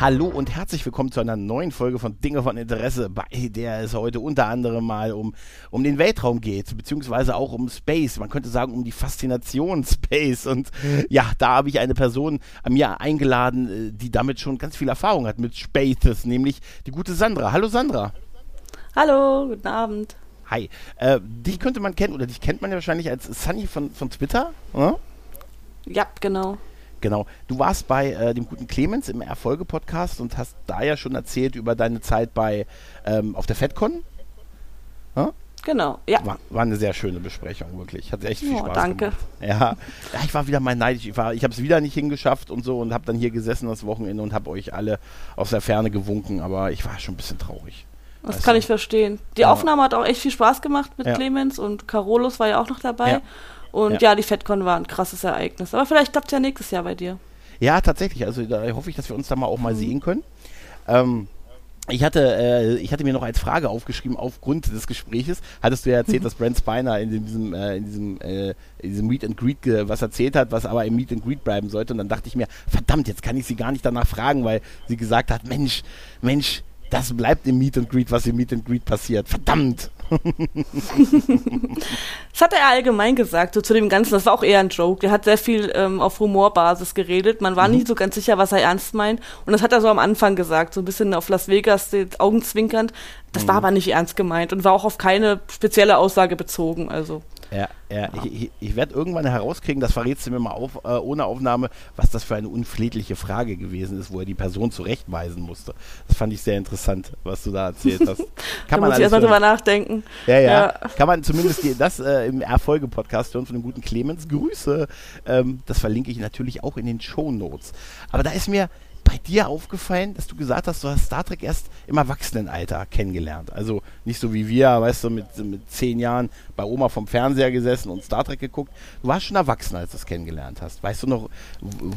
Hallo und herzlich willkommen zu einer neuen Folge von Dinge von Interesse, bei der es heute unter anderem mal um, um den Weltraum geht, beziehungsweise auch um Space. Man könnte sagen, um die Faszination Space. Und ja, da habe ich eine Person an mir eingeladen, äh, die damit schon ganz viel Erfahrung hat mit Spaces, nämlich die gute Sandra. Hallo Sandra. Hallo, guten Abend. Hi. Äh, dich könnte man kennen, oder dich kennt man ja wahrscheinlich als Sunny von, von Twitter. Hm? Ja, genau. Genau. Du warst bei äh, dem guten Clemens im Erfolge-Podcast und hast da ja schon erzählt über deine Zeit bei ähm, auf der FedCon. Ja? Genau, ja. War, war, eine sehr schöne Besprechung, wirklich. Hat echt viel oh, Spaß danke. gemacht. Ja. ja, ich war wieder mal neidisch. Ich, ich habe es wieder nicht hingeschafft und so und habe dann hier gesessen das Wochenende und habe euch alle aus der Ferne gewunken, aber ich war schon ein bisschen traurig. Das weißt kann du? ich verstehen. Die ja. Aufnahme hat auch echt viel Spaß gemacht mit ja. Clemens und Carolus war ja auch noch dabei. Und ja, ja die FedCon war ein krasses Ereignis. Aber vielleicht klappt es ja nächstes Jahr bei dir. Ja, tatsächlich. Also da hoffe ich, dass wir uns da mal auch mal mhm. sehen können. Ähm, ich hatte, äh, ich hatte mir noch als Frage aufgeschrieben, aufgrund des Gespräches, hattest du ja erzählt, mhm. dass Brent Spiner in diesem, äh, in diesem, äh, in diesem Meet and Greet was erzählt hat, was aber im Meet and Greet bleiben sollte. Und dann dachte ich mir, verdammt, jetzt kann ich sie gar nicht danach fragen, weil sie gesagt hat, Mensch, Mensch, das bleibt im Meet and Greet, was im Meet and Greet passiert. Verdammt! das hat er allgemein gesagt, so zu dem Ganzen. Das war auch eher ein Joke. Der hat sehr viel ähm, auf Humorbasis geredet. Man war mhm. nicht so ganz sicher, was er ernst meint. Und das hat er so am Anfang gesagt, so ein bisschen auf Las Vegas, Augenzwinkernd. Das mhm. war aber nicht ernst gemeint und war auch auf keine spezielle Aussage bezogen. Also. Ja, ja. Ich, ich werde irgendwann herauskriegen, das verrätst du mir mal auf, äh, ohne Aufnahme, was das für eine unflätliche Frage gewesen ist, wo er die Person zurechtweisen musste. Das fand ich sehr interessant, was du da erzählt hast. Kann man muss ich erstmal drüber nachdenken. Ja, ja, ja, Kann man zumindest die, das äh, im Erfolge-Podcast hören von dem guten Clemens. Grüße. Ähm, das verlinke ich natürlich auch in den Show Notes. Aber da ist mir bei dir aufgefallen, dass du gesagt hast, du hast Star Trek erst im Erwachsenenalter kennengelernt? Also nicht so wie wir, weißt du, mit, mit zehn Jahren bei Oma vom Fernseher gesessen und Star Trek geguckt. Du warst schon erwachsen, als du es kennengelernt hast. Weißt du noch,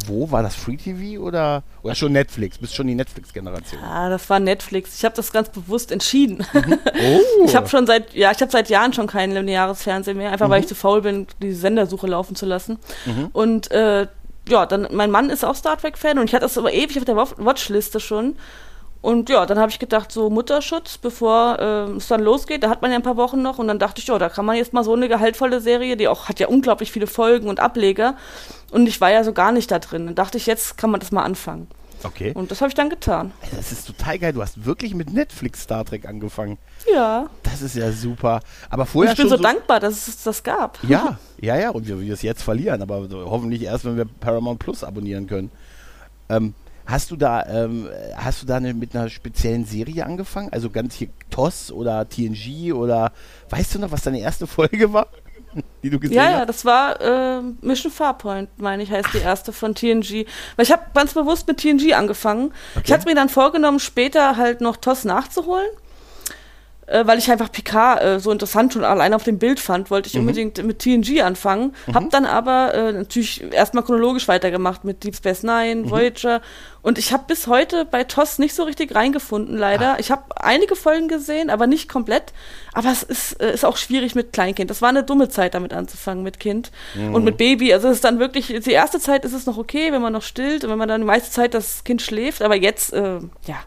wo war das Free TV oder, oder schon Netflix? Bist schon die Netflix-Generation? Ja, das war Netflix. Ich habe das ganz bewusst entschieden. Mhm. Oh. ich habe schon seit, ja, ich habe seit Jahren schon kein lineares Fernsehen mehr, einfach mhm. weil ich zu faul bin, die Sendersuche laufen zu lassen. Mhm. Und äh, ja, dann, mein Mann ist auch Star Trek-Fan und ich hatte das aber ewig auf der Watchliste schon. Und ja, dann habe ich gedacht, so Mutterschutz, bevor äh, es dann losgeht, da hat man ja ein paar Wochen noch und dann dachte ich, ja, da kann man jetzt mal so eine gehaltvolle Serie, die auch hat ja unglaublich viele Folgen und Ableger und ich war ja so gar nicht da drin. Dann dachte ich, jetzt kann man das mal anfangen. Okay. Und das habe ich dann getan. Das ist total geil. Du hast wirklich mit Netflix Star Trek angefangen. Ja. Das ist ja super. Aber vorher ich bin so, so, dankbar, dass es das gab. Ja, ja, ja. Und wir, wir es jetzt verlieren, aber hoffentlich erst, wenn wir Paramount Plus abonnieren können. Ähm, hast du da, ähm, hast du da eine, mit einer speziellen Serie angefangen? Also ganz hier TOS oder TNG oder weißt du noch, was deine erste Folge war? Die du gesehen ja, hast? Ja, das war äh, Mission Farpoint, meine ich, heißt die erste von TNG. Weil ich habe ganz bewusst mit TNG angefangen. Okay. Ich hatte mir dann vorgenommen, später halt noch TOS nachzuholen weil ich einfach Picard äh, so interessant schon allein auf dem Bild fand, wollte ich mhm. unbedingt mit TNG anfangen. Mhm. Hab dann aber äh, natürlich erstmal chronologisch weitergemacht mit Deep Space Nine, mhm. Voyager. Und ich habe bis heute bei TOS nicht so richtig reingefunden, leider. Ah. Ich habe einige Folgen gesehen, aber nicht komplett. Aber es ist, äh, ist auch schwierig mit Kleinkind. Das war eine dumme Zeit, damit anzufangen mit Kind mhm. und mit Baby. Also es ist dann wirklich, die erste Zeit ist es noch okay, wenn man noch stillt und wenn man dann die meiste Zeit das Kind schläft. Aber jetzt, äh, ja,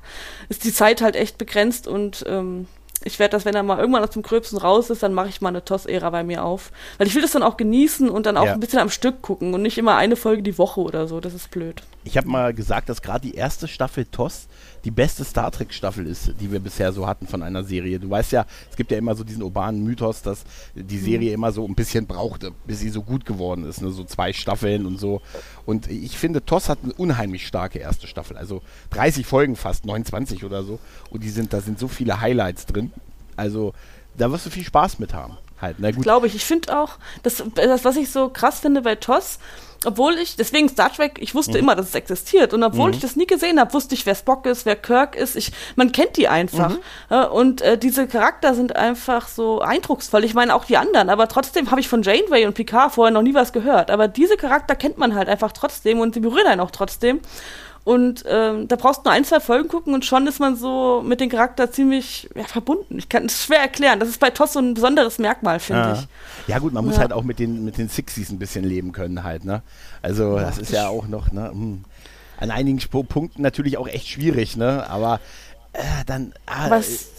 ist die Zeit halt echt begrenzt und ähm, ich werde das, wenn er mal irgendwann aus dem Gröbsten raus ist, dann mache ich mal eine TOS-Ära bei mir auf. Weil ich will das dann auch genießen und dann auch ja. ein bisschen am Stück gucken und nicht immer eine Folge die Woche oder so. Das ist blöd. Ich habe mal gesagt, dass gerade die erste Staffel TOS die beste Star Trek-Staffel ist, die wir bisher so hatten von einer Serie. Du weißt ja, es gibt ja immer so diesen urbanen Mythos, dass die Serie mhm. immer so ein bisschen brauchte, bis sie so gut geworden ist. Ne? So zwei Staffeln und so. Und ich finde, TOS hat eine unheimlich starke erste Staffel. Also 30 Folgen fast, 29 oder so. Und die sind, da sind so viele Highlights drin. Also da wirst du viel Spaß mit haben. Halt, na gut. Glaube ich. Ich finde auch, das, das, was ich so krass finde bei TOS, obwohl ich, deswegen Star Trek, ich wusste mhm. immer, dass es existiert. Und obwohl mhm. ich das nie gesehen habe, wusste ich, wer Spock ist, wer Kirk ist. Ich, man kennt die einfach. Mhm. und äh, diese Charakter sind einfach so eindrucksvoll. Ich meine auch die anderen, aber trotzdem habe ich von Janeway und Picard vorher noch nie was gehört. Aber diese Charakter kennt man halt einfach trotzdem und die berühren einen auch trotzdem. Und ähm, da brauchst du nur ein, zwei Folgen gucken und schon ist man so mit dem Charakter ziemlich ja, verbunden. Ich kann es schwer erklären. Das ist bei Toss so ein besonderes Merkmal, finde ja. ich. Ja gut, man muss halt auch mit den, mit den Sixies ein bisschen leben können halt, ne? Also das ist ja auch noch, ne? Hm, an einigen Punkten natürlich auch echt schwierig, ne? Aber äh, dann... Ah, Was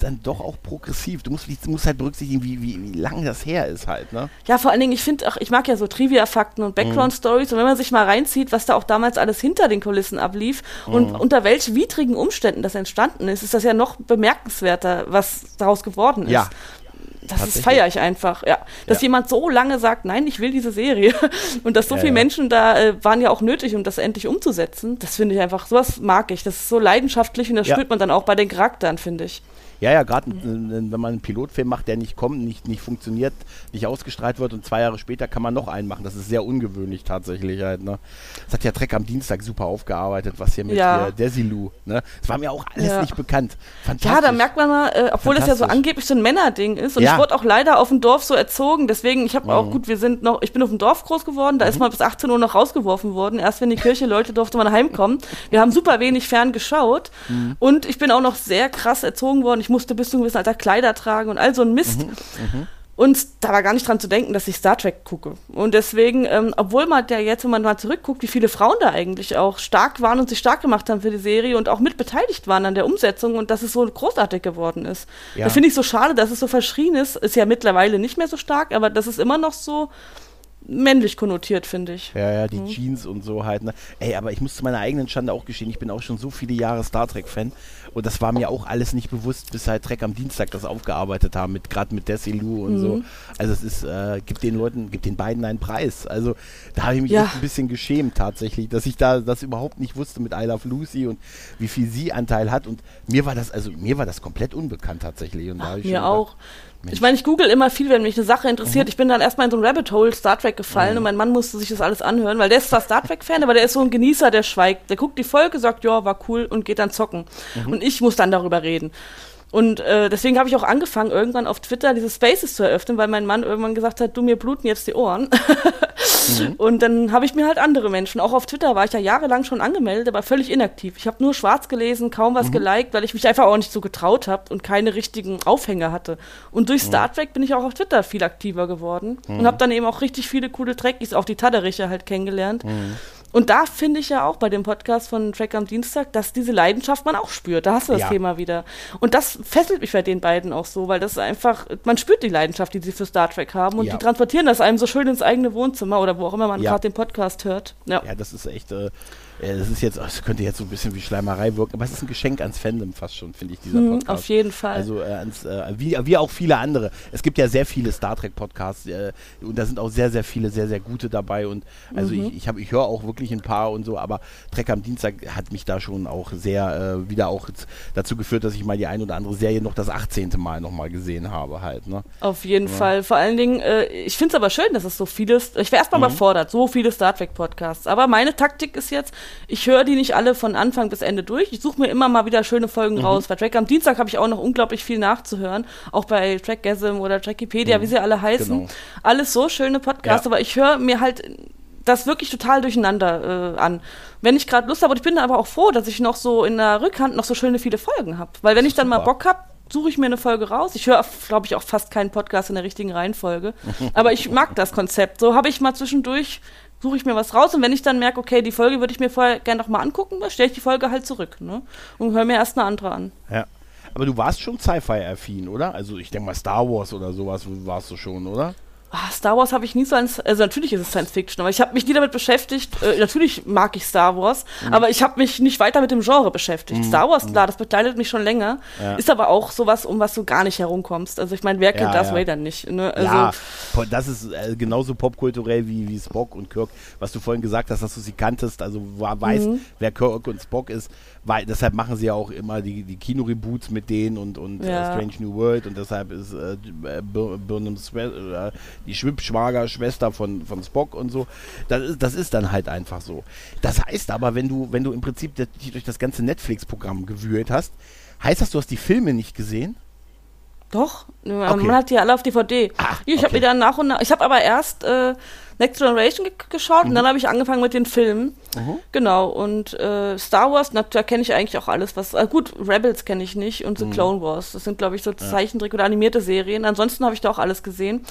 dann doch auch progressiv. Du musst, du musst halt berücksichtigen, wie, wie, wie lang das her ist halt, ne? Ja, vor allen Dingen, ich finde auch, ich mag ja so Trivia-Fakten und Background-Stories und wenn man sich mal reinzieht, was da auch damals alles hinter den Kulissen ablief mhm. und unter welchen widrigen Umständen das entstanden ist, ist das ja noch bemerkenswerter, was daraus geworden ist. Ja, das feiere ich einfach, ja. Dass ja. jemand so lange sagt, nein, ich will diese Serie. Und dass so ja, viele ja. Menschen da äh, waren ja auch nötig, um das endlich umzusetzen. Das finde ich einfach, sowas mag ich. Das ist so leidenschaftlich und das spürt man dann auch bei den Charakteren, finde ich. Ja, ja, gerade wenn man einen Pilotfilm macht, der nicht kommt, nicht, nicht funktioniert, nicht ausgestrahlt wird und zwei Jahre später kann man noch einen machen. Das ist sehr ungewöhnlich tatsächlich halt. Ne? Das hat ja Trek am Dienstag super aufgearbeitet, was hier mit ja. Desilu. Ne? Das war mir auch alles ja. nicht bekannt. Ja, da merkt man mal, äh, obwohl das ja so angeblich so ein Männerding ist und ja. ich wurde auch leider auf dem Dorf so erzogen. Deswegen, ich habe mhm. auch gut, wir sind noch, ich bin auf dem Dorf groß geworden, da mhm. ist man bis 18 Uhr noch rausgeworfen worden. Erst wenn die Kirche Leute durfte man heimkommen. Wir haben super wenig fern geschaut mhm. und ich bin auch noch sehr krass erzogen worden. Ich musste bis zu einem gewissen Alter Kleider tragen und all so ein Mist. Mhm, mh. Und da war gar nicht dran zu denken, dass ich Star Trek gucke. Und deswegen, ähm, obwohl man ja jetzt, wenn man mal zurückguckt, wie viele Frauen da eigentlich auch stark waren und sich stark gemacht haben für die Serie und auch mitbeteiligt waren an der Umsetzung und dass es so großartig geworden ist. Ja. Das finde ich so schade, dass es so verschrien ist. Ist ja mittlerweile nicht mehr so stark, aber das ist immer noch so, männlich konnotiert, finde ich. Ja, ja, die mhm. Jeans und so halt. Ne? Ey, aber ich muss zu meiner eigenen Schande auch gestehen, ich bin auch schon so viele Jahre Star Trek-Fan und das war mir auch alles nicht bewusst, bis halt Trek am Dienstag das aufgearbeitet haben, mit gerade mit Desilu und mhm. so. Also es ist, äh, gibt den Leuten, gibt den beiden einen Preis. Also da habe ich mich ja. echt ein bisschen geschämt tatsächlich, dass ich da das überhaupt nicht wusste mit I Love Lucy und wie viel sie Anteil hat. Und mir war das, also mir war das komplett unbekannt tatsächlich. Und Ach, mir auch. Mensch. Ich meine, ich google immer viel, wenn mich eine Sache interessiert. Mhm. Ich bin dann erstmal in so ein Rabbit Hole Star Trek gefallen mhm. und mein Mann musste sich das alles anhören, weil der ist zwar Star Trek-Fan, aber der ist so ein Genießer, der schweigt. Der guckt die Folge, sagt, ja, war cool und geht dann zocken. Mhm. Und ich muss dann darüber reden. Und äh, deswegen habe ich auch angefangen, irgendwann auf Twitter diese Spaces zu eröffnen, weil mein Mann irgendwann gesagt hat, du, mir bluten jetzt die Ohren. mhm. Und dann habe ich mir halt andere Menschen, auch auf Twitter war ich ja jahrelang schon angemeldet, aber völlig inaktiv. Ich habe nur schwarz gelesen, kaum was mhm. geliked, weil ich mich einfach auch nicht so getraut habe und keine richtigen Aufhänger hatte. Und durch mhm. Star Trek bin ich auch auf Twitter viel aktiver geworden und mhm. habe dann eben auch richtig viele coole Trekkies, auch die Taderiche halt kennengelernt. Und da finde ich ja auch bei dem Podcast von Track am Dienstag, dass diese Leidenschaft man auch spürt. Da hast du das ja. Thema wieder. Und das fesselt mich bei den beiden auch so, weil das einfach, man spürt die Leidenschaft, die sie für Star Trek haben und ja. die transportieren das einem so schön ins eigene Wohnzimmer oder wo auch immer man gerade den Podcast hört. Ja. ja, das ist echt, äh, das ist jetzt, das könnte jetzt so ein bisschen wie Schleimerei wirken, aber es ist ein Geschenk ans Fandom fast schon, finde ich, dieser hm, Podcast. Auf jeden Fall. Also äh, ans, äh, wie, wie auch viele andere. Es gibt ja sehr viele Star Trek Podcasts äh, und da sind auch sehr, sehr viele, sehr, sehr gute dabei und also mhm. ich, ich, ich höre auch wirklich ein paar und so, aber Trek am Dienstag hat mich da schon auch sehr äh, wieder auch dazu geführt, dass ich mal die ein oder andere Serie noch das 18. Mal nochmal gesehen habe halt. Ne? Auf jeden ja. Fall. Vor allen Dingen, äh, ich finde es aber schön, dass es so vieles, ich wäre erstmal mhm. überfordert, so viele Star Trek Podcasts. Aber meine Taktik ist jetzt, ich höre die nicht alle von Anfang bis Ende durch. Ich suche mir immer mal wieder schöne Folgen mhm. raus. Bei Track am Dienstag habe ich auch noch unglaublich viel nachzuhören. Auch bei Trackgasm oder Trackipedia, mhm. wie sie alle heißen. Genau. Alles so schöne Podcasts, ja. aber ich höre mir halt das wirklich total durcheinander äh, an. Wenn ich gerade Lust habe, und ich bin aber auch froh, dass ich noch so in der Rückhand noch so schöne viele Folgen habe. Weil wenn ich dann super. mal Bock habe, suche ich mir eine Folge raus. Ich höre, glaube ich, auch fast keinen Podcast in der richtigen Reihenfolge. Aber ich mag das Konzept. So habe ich mal zwischendurch suche ich mir was raus und wenn ich dann merke, okay, die Folge würde ich mir vorher gerne noch mal angucken, dann stelle ich die Folge halt zurück ne? und höre mir erst eine andere an. Ja. Aber du warst schon Sci-Fi-affin, oder? Also ich denke mal Star Wars oder sowas warst du schon, oder? Ah, Star Wars habe ich nie so als, also natürlich ist es Science Fiction, aber ich habe mich nie damit beschäftigt. Äh, natürlich mag ich Star Wars, mhm. aber ich habe mich nicht weiter mit dem Genre beschäftigt. Mhm. Star Wars, klar, das begleitet mich schon länger, ja. ist aber auch sowas, um was du gar nicht herumkommst. Also ich meine, wer kennt ja, Darth ja. Vader nicht? Ne? Also, ja, das ist äh, genauso popkulturell wie, wie Spock und Kirk, was du vorhin gesagt hast, dass du sie kanntest, also weißt, mhm. wer Kirk und Spock ist, weil deshalb machen sie ja auch immer die, die Kino-Reboots mit denen und, und äh, Strange New World und deshalb ist äh, Burnhams äh, die Schwibschwager-Schwester von, von Spock und so. Das ist, das ist dann halt einfach so. Das heißt aber, wenn du, wenn du im Prinzip dich durch das ganze Netflix-Programm gewühlt hast, heißt das, du hast die Filme nicht gesehen? Doch, man okay. hat die alle auf DVD. Ach, ich habe okay. wieder nach und nach. Ich habe aber erst äh, Next Generation ge geschaut mhm. und dann habe ich angefangen mit den Filmen. Mhm. Genau, und äh, Star Wars, na, da kenne ich eigentlich auch alles, was. Äh, gut, Rebels kenne ich nicht und The mhm. Clone Wars. Das sind, glaube ich, so Zeichentrick- oder animierte Serien. Ansonsten habe ich da auch alles gesehen.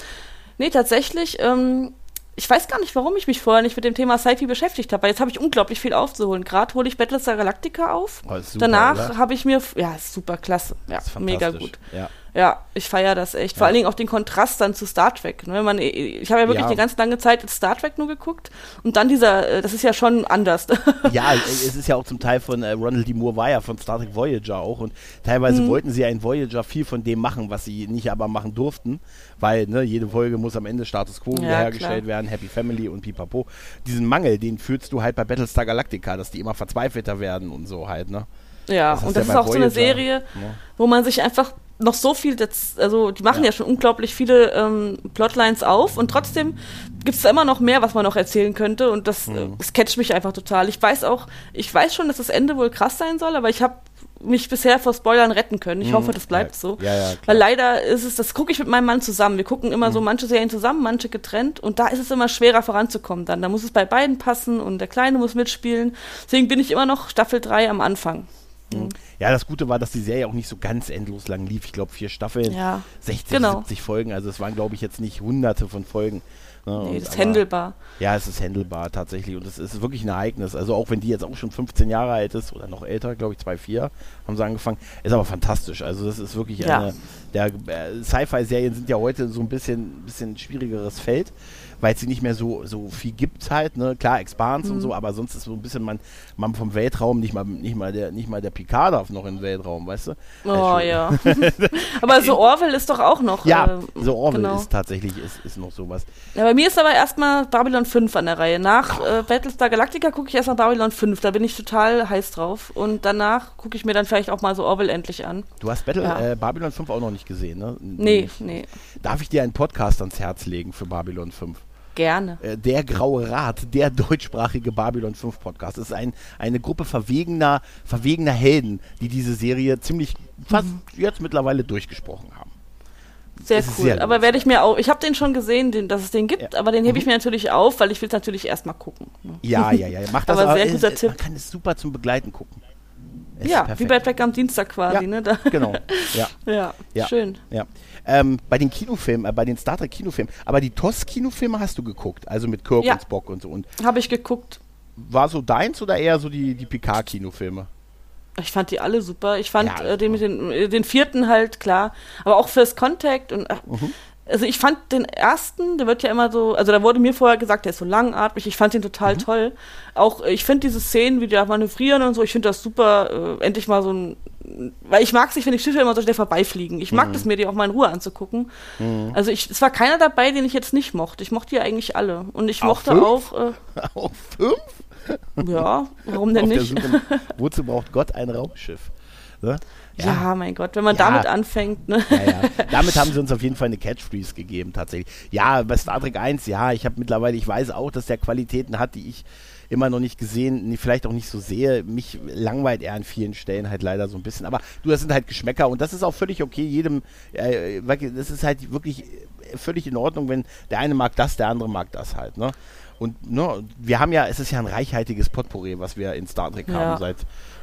Nee, tatsächlich, ähm, ich weiß gar nicht, warum ich mich vorher nicht mit dem Thema Sci-Fi beschäftigt habe, weil jetzt habe ich unglaublich viel aufzuholen. Gerade hole ich Battlestar Galactica auf. Oh, super, Danach habe ich mir, ja, super klasse, ja, mega gut. Ja. Ja, ich feiere das echt. Vor ja. allen Dingen auch den Kontrast dann zu Star Trek. Ne? Man, ich habe ja wirklich ja. eine ganz lange Zeit Star Trek nur geguckt und dann dieser, äh, das ist ja schon anders. ja, es ist ja auch zum Teil von äh, Ronald D. Moore war ja von Star Trek Voyager auch und teilweise mhm. wollten sie ja in Voyager viel von dem machen, was sie nicht aber machen durften, weil ne, jede Folge muss am Ende Status Quo ja, klar. werden, Happy Family und pipapo. Diesen Mangel, den führst du halt bei Battlestar Galactica, dass die immer verzweifelter werden und so halt, ne? Ja, das und das ist auch Voyager, so eine Serie, ja. Ne? wo man sich einfach noch so viel, das, also die machen ja. ja schon unglaublich viele ähm, Plotlines auf und trotzdem gibt es da immer noch mehr, was man noch erzählen könnte und das, mhm. das catcht mich einfach total. Ich weiß auch, ich weiß schon, dass das Ende wohl krass sein soll, aber ich habe mich bisher vor Spoilern retten können. Ich mhm. hoffe, das bleibt ja. so. Ja, Weil leider ist es, das gucke ich mit meinem Mann zusammen. Wir gucken immer mhm. so manche Serien zusammen, manche getrennt und da ist es immer schwerer voranzukommen dann. Da muss es bei beiden passen und der Kleine muss mitspielen. Deswegen bin ich immer noch Staffel 3 am Anfang. Mhm. Ja, das Gute war, dass die Serie auch nicht so ganz endlos lang lief. Ich glaube, vier Staffeln, ja, 60, genau. 70 Folgen. Also es waren, glaube ich, jetzt nicht hunderte von Folgen. Ne? Nee, das ist händelbar. Ja, es ist händelbar tatsächlich. Und es ist wirklich ein Ereignis. Also auch wenn die jetzt auch schon 15 Jahre alt ist oder noch älter, glaube ich, 2,4 haben sie angefangen. Ist aber fantastisch. Also das ist wirklich ja. eine, der äh, Sci-Fi-Serien sind ja heute so ein bisschen, bisschen schwierigeres Feld weil es sie nicht mehr so, so viel gibt halt, ne? Klar, Expans mhm. und so, aber sonst ist so ein bisschen man, man vom Weltraum, nicht mal, nicht mal der, nicht mal der Picard darf noch in den Weltraum, weißt du? Oh äh, ja. aber so Orwell ist doch auch noch. Ja, äh, so Orwell genau. ist tatsächlich, ist, ist noch sowas. Ja, bei mir ist aber erstmal Babylon 5 an der Reihe. Nach äh, Battlestar Galactica gucke ich erstmal Babylon 5, da bin ich total heiß drauf. Und danach gucke ich mir dann vielleicht auch mal so Orwell endlich an. Du hast Battle, ja. äh, Babylon 5 auch noch nicht gesehen, ne? Nee, nee. Darf ich dir einen Podcast ans Herz legen für Babylon 5? Gerne. Äh, der Graue Rat, der deutschsprachige Babylon 5 Podcast. Das ist ein, eine Gruppe verwegener, verwegener Helden, die diese Serie ziemlich fast mhm. jetzt mittlerweile durchgesprochen haben. Sehr cool. Sehr aber werde ich mir auch, ich habe den schon gesehen, den, dass es den gibt, ja. aber den hebe mhm. ich mir natürlich auf, weil ich will es natürlich erstmal gucken. Ne? Ja, ja, ja. Mach das aber sehr guter es, Tipp. Man kann es super zum Begleiten gucken. Es ja, wie bei Track am Dienstag quasi, ja, ne? Da. Genau. Ja. ja. ja. schön. Ja. Ähm, bei den Kinofilmen, äh, bei den Star Trek Kinofilmen, aber die TOS-Kinofilme hast du geguckt, also mit Kirk und Spock und so. Und Habe ich geguckt. War so deins oder eher so die, die Picard-Kinofilme? Ich fand die alle super. Ich fand ja, äh, den, den, äh, den, vierten halt klar. Aber auch fürs Contact und äh, mhm also ich fand den ersten, der wird ja immer so, also da wurde mir vorher gesagt, der ist so langatmig, ich fand den total mhm. toll. Auch ich finde diese Szenen, wie die da manövrieren und so, ich finde das super, äh, endlich mal so ein, weil ich mag es nicht, wenn die Schiffe immer so schnell vorbeifliegen. Ich mag mhm. das mir, die auch mal in Ruhe anzugucken. Mhm. Also ich, es war keiner dabei, den ich jetzt nicht mochte. Ich mochte die eigentlich alle. Und ich auch mochte fünf? auch. Äh, auch fünf? Ja, warum denn nicht? Suche, wozu braucht Gott ein Raumschiff? Ne? Ja. ja. mein Gott, wenn man ja. damit anfängt, ne? Ja, ja. Damit haben sie uns auf jeden Fall eine Catchphrase gegeben, tatsächlich. Ja, bei Star Trek 1, ja, ich habe mittlerweile, ich weiß auch, dass der Qualitäten hat, die ich immer noch nicht gesehen, vielleicht auch nicht so sehe. Mich langweilt er an vielen Stellen halt leider so ein bisschen. Aber du, das sind halt Geschmäcker und das ist auch völlig okay. Jedem, äh, das ist halt wirklich völlig in Ordnung, wenn der eine mag das, der andere mag das halt, ne? Und ne, wir haben ja, es ist ja ein reichhaltiges Potpourri, was wir in Star Trek haben seit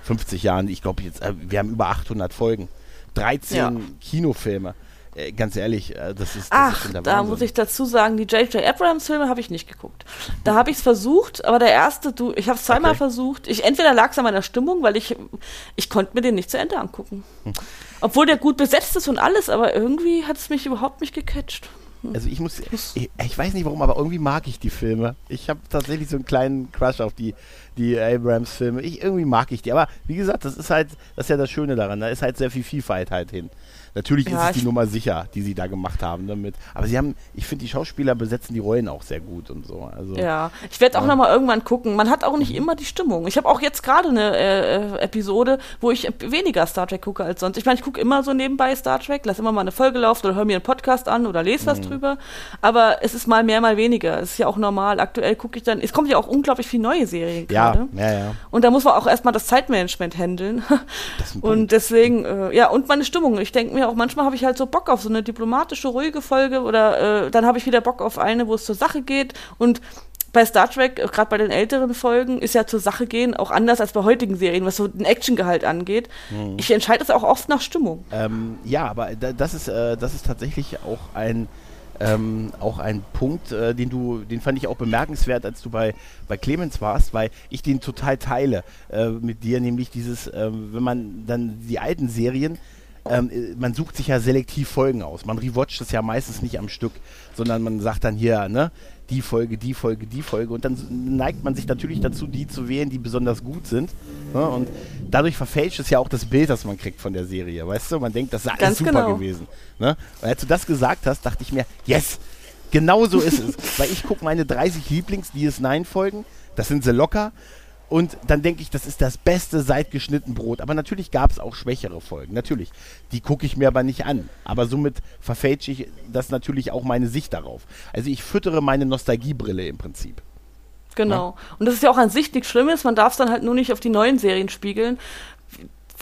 50 Jahren. Ich glaube jetzt, äh, wir haben über 800 Folgen, 13 ja. Kinofilme. Äh, ganz ehrlich, äh, das ist. Das Ach, ist da muss ich dazu sagen, die J.J. Abrams-Filme habe ich nicht geguckt. Da habe ich es versucht, aber der erste, du, ich habe es zweimal okay. versucht. Ich, entweder lag es an meiner Stimmung, weil ich, ich konnte mir den nicht zu Ende angucken. Hm. Obwohl der gut besetzt ist und alles, aber irgendwie hat es mich überhaupt nicht gecatcht. also ich muss, ich, ich, weiß nicht warum, aber irgendwie mag ich die Filme. Ich habe tatsächlich so einen kleinen Crush auf die, die Abrams-Filme. Ich, irgendwie mag ich die. Aber wie gesagt, das ist halt, das ist ja das Schöne daran. Da ist halt sehr viel Vielfalt halt hin. Natürlich ja, ist es die Nummer sicher, die sie da gemacht haben damit. Aber sie haben, ich finde, die Schauspieler besetzen die Rollen auch sehr gut und so. Also, ja, ich werde auch ja. nochmal irgendwann gucken. Man hat auch nicht immer die Stimmung. Ich habe auch jetzt gerade eine äh, äh, Episode, wo ich weniger Star Trek gucke als sonst. Ich meine, ich gucke immer so nebenbei Star Trek, lass immer mal eine Folge laufen oder höre mir einen Podcast an oder lese was mhm. drüber. Aber es ist mal mehr, mal weniger. Es ist ja auch normal. Aktuell gucke ich dann, es kommt ja auch unglaublich viele neue Serien gerade. Ja, ja, ja. Und da muss man auch erstmal das Zeitmanagement handeln. und deswegen, äh, ja, und meine Stimmung. Ich denke mir auch, manchmal habe ich halt so Bock auf so eine diplomatische, ruhige Folge oder äh, dann habe ich wieder Bock auf eine, wo es zur Sache geht. Und bei Star Trek, äh, gerade bei den älteren Folgen, ist ja zur Sache gehen auch anders als bei heutigen Serien, was so den Actiongehalt angeht. Mhm. Ich entscheide das auch oft nach Stimmung. Ähm, ja, aber das ist, äh, das ist tatsächlich auch ein ähm, auch ein Punkt, äh, den du, den fand ich auch bemerkenswert, als du bei, bei Clemens warst, weil ich den total teile äh, mit dir, nämlich dieses, äh, wenn man dann die alten Serien, ähm, äh, man sucht sich ja selektiv Folgen aus. Man rewatcht das ja meistens nicht am Stück, sondern man sagt dann hier, ne, die Folge, die Folge, die Folge. Und dann neigt man sich natürlich dazu, die zu wählen, die besonders gut sind. Ne? Und dadurch verfälscht es ja auch das Bild, das man kriegt von der Serie. Weißt du, man denkt, das ist alles Ganz super genau. gewesen. Ne? Und als du das gesagt hast, dachte ich mir, yes, genau so ist es. Weil ich gucke meine 30 Lieblings-DS9-Folgen, das sind sie locker. Und dann denke ich, das ist das Beste seit geschnitten Brot. Aber natürlich gab es auch schwächere Folgen. Natürlich. Die gucke ich mir aber nicht an. Aber somit verfälsche ich das natürlich auch meine Sicht darauf. Also ich füttere meine Nostalgiebrille im Prinzip. Genau. Ja? Und das ist ja auch an sich nichts Schlimmes. Man darf es dann halt nur nicht auf die neuen Serien spiegeln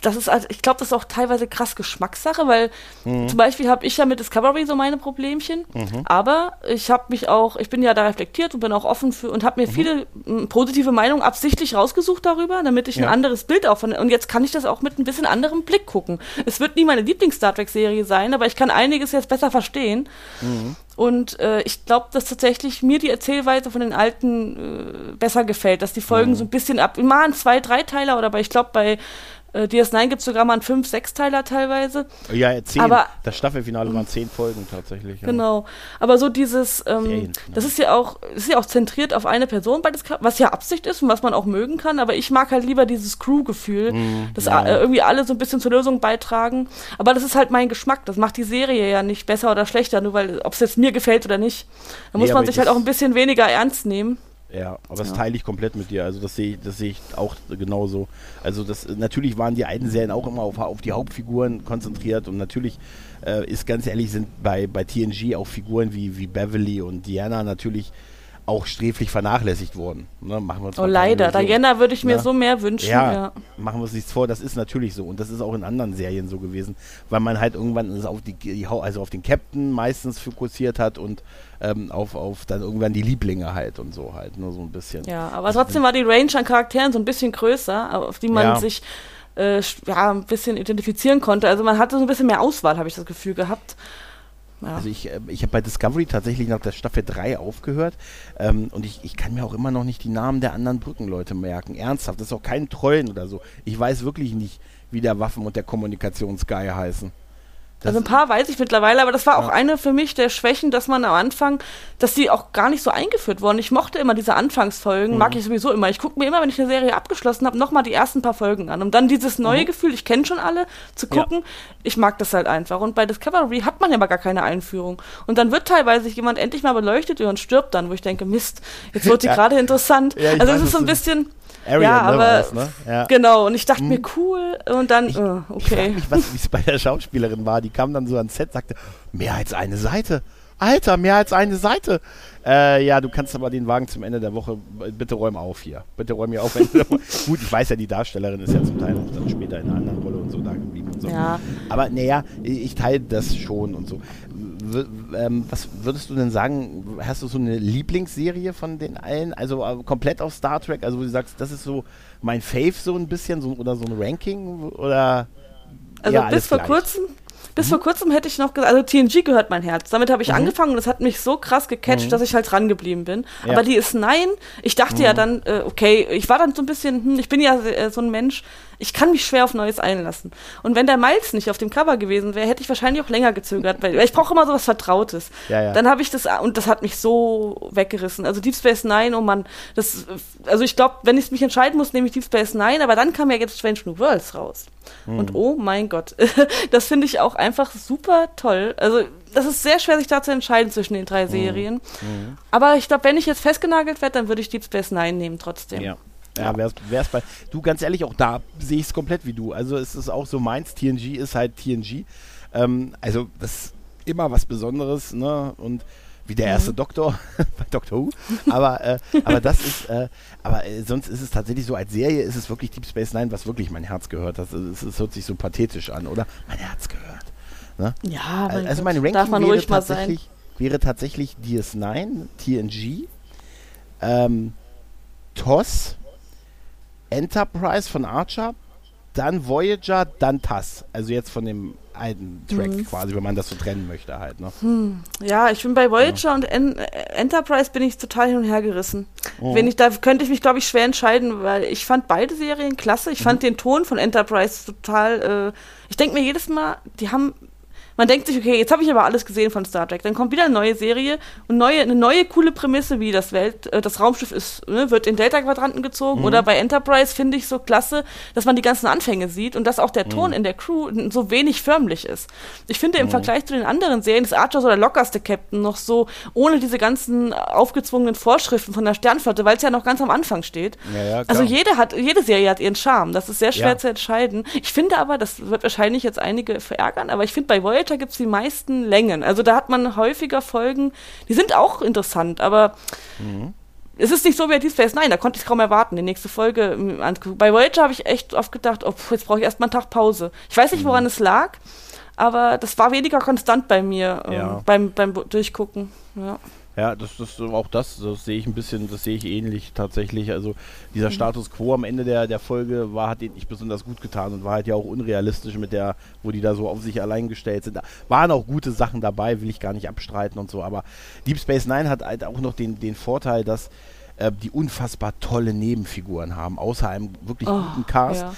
das ist also, ich glaube, das ist auch teilweise krass Geschmackssache, weil mhm. zum Beispiel habe ich ja mit Discovery so meine Problemchen, mhm. aber ich habe mich auch, ich bin ja da reflektiert und bin auch offen für und habe mir mhm. viele m, positive Meinungen absichtlich rausgesucht darüber, damit ich ja. ein anderes Bild auch von und jetzt kann ich das auch mit ein bisschen anderem Blick gucken. Es wird nie meine Lieblings-Star Trek-Serie sein, aber ich kann einiges jetzt besser verstehen. Mhm. Und äh, ich glaube, dass tatsächlich mir die Erzählweise von den alten äh, besser gefällt, dass die Folgen mhm. so ein bisschen ab, mal ein zwei, drei Teiler oder bei, ich glaube, bei äh, DS9 gibt es sogar mal einen 5-, 6-Teiler teilweise. Ja, 10. Aber, das Staffelfinale waren 10 Folgen tatsächlich. Ja. Genau. Aber so dieses, ähm, Ferien, das ist ja auch, ist ja auch zentriert auf eine Person, was ja Absicht ist und was man auch mögen kann. Aber ich mag halt lieber dieses Crew-Gefühl, mm, dass ja. äh, irgendwie alle so ein bisschen zur Lösung beitragen. Aber das ist halt mein Geschmack. Das macht die Serie ja nicht besser oder schlechter, nur weil, ob es jetzt mir gefällt oder nicht. Da muss nee, man sich halt auch ein bisschen weniger ernst nehmen. Ja, aber das teile ich komplett mit dir. Also das sehe ich, das sehe ich auch genauso. Also das natürlich waren die alten Serien auch immer auf, auf die Hauptfiguren konzentriert und natürlich äh, ist ganz ehrlich sind bei, bei TNG auch Figuren wie, wie Beverly und Diana natürlich auch sträflich vernachlässigt worden. Ne? Machen wir uns oh, leider. Diana würde ich mir ja. so mehr wünschen. Ja, ja, machen wir uns nichts vor. Das ist natürlich so. Und das ist auch in anderen Serien so gewesen, weil man halt irgendwann auf, die, also auf den Captain meistens fokussiert hat und ähm, auf, auf dann irgendwann die Lieblinge halt und so halt. Nur ne? so ein bisschen. Ja, aber also trotzdem war die Range an Charakteren so ein bisschen größer, auf die man ja. sich äh, ja, ein bisschen identifizieren konnte. Also man hatte so ein bisschen mehr Auswahl, habe ich das Gefühl gehabt. Ja. Also ich, äh, ich habe bei Discovery tatsächlich nach der Staffel 3 aufgehört ähm, und ich, ich kann mir auch immer noch nicht die Namen der anderen Brückenleute merken. Ernsthaft, das ist auch kein Trollen oder so. Ich weiß wirklich nicht, wie der Waffen- und der Kommunikationsguy heißen. Also ein paar weiß ich mittlerweile, aber das war auch ja. eine für mich der Schwächen, dass man am Anfang, dass die auch gar nicht so eingeführt wurden. Ich mochte immer diese Anfangsfolgen, mhm. mag ich sowieso immer. Ich gucke mir immer, wenn ich eine Serie abgeschlossen habe, nochmal die ersten paar Folgen an, um dann dieses neue mhm. Gefühl, ich kenne schon alle, zu gucken. Ja. Ich mag das halt einfach. Und bei Discovery hat man ja aber gar keine Einführung. Und dann wird teilweise jemand endlich mal beleuchtet und stirbt dann, wo ich denke, Mist, jetzt wird sie ja. gerade interessant. also es ist so ein bisschen Ariel, ja, ne, aber ne? ja. genau. Und ich dachte hm. mir cool und dann ich, uh, okay. Ich mich, was es bei der Schauspielerin war. Die kam dann so ans Set, sagte mehr als eine Seite. Alter, mehr als eine Seite. Äh, ja, du kannst aber den Wagen zum Ende der Woche, bitte räum auf hier. Bitte räum hier auf. Gut, ich weiß ja, die Darstellerin ist ja zum Teil auch dann später in einer anderen Rolle und so da geblieben und so. Ja. Aber naja, ich teile das schon und so. Ähm, was würdest du denn sagen, hast du so eine Lieblingsserie von den allen? Also äh, komplett auf Star Trek, also wo du sagst, das ist so mein Fave so ein bisschen so, oder so ein Ranking oder also bis vor gleich? kurzem bis mhm. vor kurzem hätte ich noch gesagt, also TNG gehört mein Herz. Damit habe ich mhm. angefangen und das hat mich so krass gecatcht, mhm. dass ich halt dran geblieben bin. Ja. Aber die ist nein. Ich dachte ja mhm. dann, äh, okay, ich war dann so ein bisschen, hm, ich bin ja äh, so ein Mensch, ich kann mich schwer auf Neues einlassen. Und wenn der Miles nicht auf dem Cover gewesen wäre, hätte ich wahrscheinlich auch länger gezögert, weil, ich brauche immer so was Vertrautes. Ja, ja. Dann habe ich das, und das hat mich so weggerissen. Also Deep Space Nine, oh Mann, das, also ich glaube, wenn ich mich entscheiden muss, nehme ich Deep Space Nine, aber dann kam ja jetzt Strange New Worlds raus. Hm. Und oh mein Gott, das finde ich auch einfach super toll. Also das ist sehr schwer, sich da zu entscheiden zwischen den drei Serien. Mhm. Aber ich glaube, wenn ich jetzt festgenagelt werde, dann würde ich Deep Space Nine nehmen trotzdem. Ja. Ja, wär's, wär's bei. Du, ganz ehrlich, auch da sehe ich es komplett wie du. Also es ist auch so meins, TNG ist halt TNG. Ähm, also das ist immer was Besonderes, ne? Und wie der erste Doktor bei Doctor Who. Aber, äh, aber das ist, äh, aber äh, sonst ist es tatsächlich so, als Serie ist es wirklich Deep Space Nine, was wirklich mein Herz gehört. Das, es, es hört sich so pathetisch an, oder? Mein Herz gehört. Ne? Ja, mein also mein Ranking darf man wäre, ruhig mal sein. tatsächlich, wäre tatsächlich DS9, TNG, ähm, TOS, Enterprise von Archer, dann Voyager, dann TAS. Also jetzt von dem alten Track Mhm. quasi, wenn man das so trennen möchte halt. Ne? Ja, ich bin bei Voyager und En äh, Enterprise bin ich total hin und her gerissen. Oh. Wenn ich, da könnte ich mich, glaube ich, schwer entscheiden, weil ich fand beide Serien klasse. Ich Mhm. fand den Ton von Enterprise total. Äh, ich denke mir jedes Mal, die haben. Man denkt sich, okay, jetzt habe ich aber alles gesehen von Star Trek. Dann kommt wieder eine neue Serie und neue, eine neue coole Prämisse, wie das Welt, äh, das Raumschiff ist, ne, wird in Delta-Quadranten gezogen. Mhm. Oder bei Enterprise finde ich so klasse, dass man die ganzen Anfänge sieht und dass auch der Mhm. Ton in der Crew so wenig förmlich ist. Ich finde im Vergleich zu den anderen Serien ist Archer so der lockerste Captain noch so ohne diese ganzen aufgezwungenen Vorschriften von der Sternflotte, weil es ja noch ganz am Anfang steht. Ja, ja, Also jede hat, jede Serie hat ihren Charme. Das ist sehr schwer Ja. zu entscheiden. Ich finde aber, das wird wahrscheinlich jetzt einige verärgern, aber ich finde bei Voyager gibt es die meisten Längen. Also da hat man häufiger Folgen, die sind auch interessant, aber Mhm. es ist nicht so wie bei Deep Space Nine, da konnte ich es kaum erwarten, die nächste Folge ähm, anzugucken. Bei Voyager habe ich echt oft gedacht, oh, jetzt brauche ich erstmal einen Tag Pause. Ich weiß nicht, Mhm. woran es lag, aber das war weniger konstant bei mir ähm, Ja. beim, beim Durchgucken. Ja. Ja, das, das auch das, das sehe ich ein bisschen, das sehe ich ähnlich tatsächlich. Also dieser Mhm. Status quo am Ende der, der Folge war, hat ihnen nicht besonders gut getan und war halt ja auch unrealistisch mit der, wo die da so auf sich allein gestellt sind. Da waren auch gute Sachen dabei, will ich gar nicht abstreiten und so, aber Deep Space Nine hat halt auch noch den, den Vorteil, dass äh, die unfassbar tolle Nebenfiguren haben, außer einem wirklich Oh, guten Cast. ja.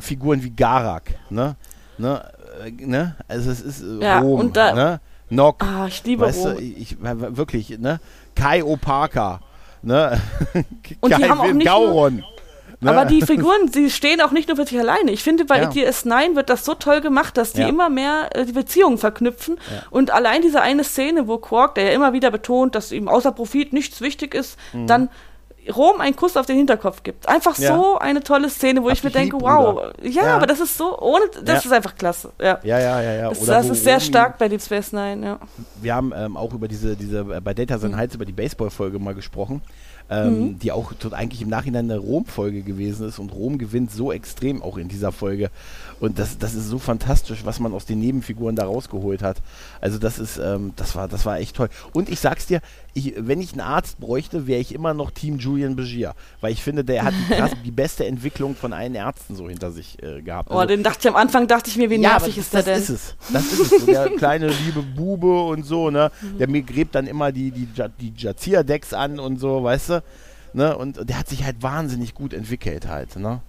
Figuren wie Garak, ne? Ne? Äh, ne? Also es ist äh, Ja, Rom, und da- ne? Nock, Ah, ich liebe Weißt du, Rom. ich, ich- wirklich, ne? Kai Opaka, ne? Und die Kai haben auch nicht nur- Gauron. Ne? Aber die Figuren, sie stehen auch nicht nur für sich alleine. Ich finde, bei Ja. DS9 wird das so toll gemacht, dass die Ja. immer mehr äh, die Beziehungen verknüpfen. Und allein diese eine Szene, wo Quark, der ja immer wieder betont, dass ihm außer Profit nichts wichtig ist, dann Rom einen Kuss auf den Hinterkopf gibt. Einfach Mhm. Ja. so eine tolle Szene, wo Hab ich mir denke, wow, ja, Ja. aber das ist so, ohne, das Ja. ist einfach klasse. Ja. ja, ja, ja, ja. Das, das ist sehr stark bei Deep Space Nine, ja. Wir haben ähm, auch über diese, diese äh, bei Data Mhm. San Heights über die Baseball-Folge mal gesprochen, ähm, die auch eigentlich im Nachhinein eine Rom-Folge gewesen ist und Rom gewinnt so extrem auch in dieser Folge. Und das, das ist so fantastisch, was man aus den Nebenfiguren da rausgeholt hat. Also das ist, ähm, das war, das war echt toll. Und ich sag's dir, ich, wenn ich einen Arzt bräuchte, wäre ich immer noch Team Julian Begier, weil ich finde, der hat die, krass, die beste Entwicklung von allen Ärzten so hinter sich äh, gehabt. Oh, den dachte ich am Anfang, dachte ich mir, wie Ja, nervig das, ist der das denn? ist es. Das ist es. So der kleine liebe Bube und so, ne? Mhm. Der mir gräbt dann immer die, die, Ja- die Jazia-Decks an und so, weißt du? Ne? Und der hat sich halt wahnsinnig gut entwickelt halt, ne?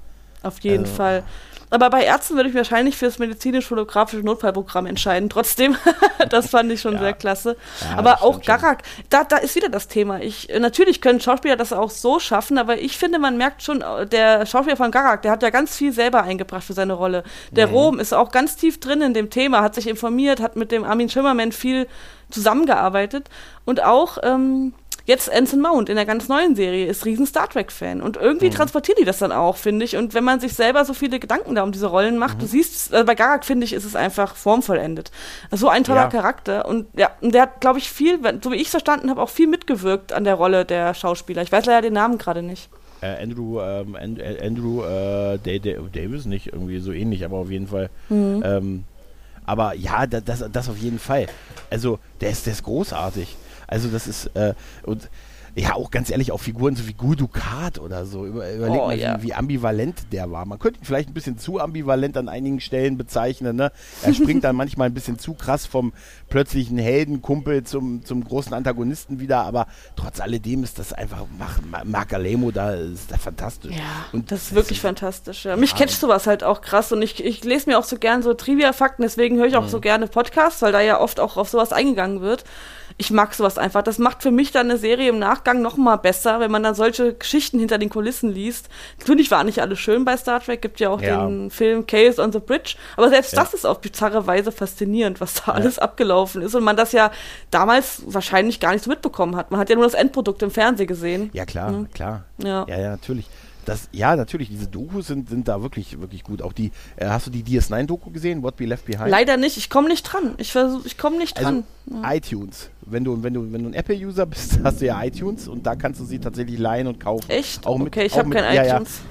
Auf jeden Also- Fall. Aber bei Ärzten würde ich wahrscheinlich für das medizinisch-fotografische Notfallprogramm entscheiden. Trotzdem, das fand ich schon Ja. sehr klasse. Ja, aber auch. Garak, da, da ist wieder das Thema. Ich, äh, natürlich können Schauspieler das auch so schaffen, aber ich finde, man merkt schon, äh, der Schauspieler von Garak, der hat ja ganz viel selber eingebracht für seine Rolle. Der Mhm. Rom ist auch ganz tief drin in dem Thema, hat sich informiert, hat mit dem Armin Schimmerman viel zusammengearbeitet und auch ähm, jetzt Anson Mount in der ganz neuen Serie ist riesen Star Trek-Fan und irgendwie transportieren die das dann auch, finde ich. Und wenn man sich selber so viele Gedanken da um diese Rollen macht, du siehst, also bei Garak finde ich, ist es einfach formvollendet. So ein toller Ja. Charakter und ja, und der hat, glaube ich, viel, so wie ich es verstanden habe, auch viel mitgewirkt an der Rolle der Schauspieler. Ich weiß leider den Namen gerade nicht. Äh, Andrew, ähm, äh, Andrew äh, Da- Davis nicht irgendwie so ähnlich, aber auf jeden Fall. Mhm. Ähm, aber ja, da, das, das auf jeden Fall. Also, der ist, der ist großartig. Also, das ist, äh, und ja, auch ganz ehrlich, auch Figuren so wie Gudukat oder so. Über, überleg Oh, mal, ja. wie, wie ambivalent der war. Man könnte ihn vielleicht ein bisschen zu ambivalent an einigen Stellen bezeichnen. Ne? Er springt dann manchmal ein bisschen zu krass vom plötzlichen Heldenkumpel zum, zum großen Antagonisten wieder, aber trotz alledem ist das einfach, Marc, Marc Alemo da ist da fantastisch. Ja, Und das ist wirklich fantastisch. Ja. Mich Ja. catcht sowas halt auch krass und ich, ich lese mir auch so gern so Trivia-Fakten, deswegen höre ich auch Mhm. so gerne Podcasts, weil da ja oft auch auf sowas eingegangen wird. Ich mag sowas einfach. Das macht für mich dann eine Serie im Nachgang noch mal besser, wenn man dann solche Geschichten hinter den Kulissen liest. Natürlich war nicht alles schön bei Star Trek, gibt ja auch Ja. den Film Chaos on the Bridge, aber selbst Ja. das ist auf bizarre Weise faszinierend, was da alles abgelaufen ist und man das ja damals wahrscheinlich gar nicht so mitbekommen hat. Man hat ja nur das Endprodukt im Fernsehen gesehen. Ja, klar, Mhm. klar. Ja. Ja, ja, natürlich. Das, ja, natürlich, diese Dokus sind, sind da wirklich, wirklich gut. Auch die, äh, hast du die DS9-Doku gesehen, What We Left Behind? Leider nicht, ich komme nicht dran. Ich versuch, ich komme nicht Also dran. iTunes. Wenn du, wenn du, wenn du ein Apple-User bist, hast du ja iTunes und da kannst du sie tatsächlich leihen und kaufen. Echt? Auch mit, okay, ich habe kein ja, ja. iTunes.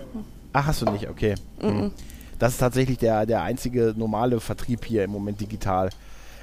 Ach, hast du nicht, okay. Mhm. Das ist tatsächlich der, der einzige normale Vertrieb hier im Moment digital.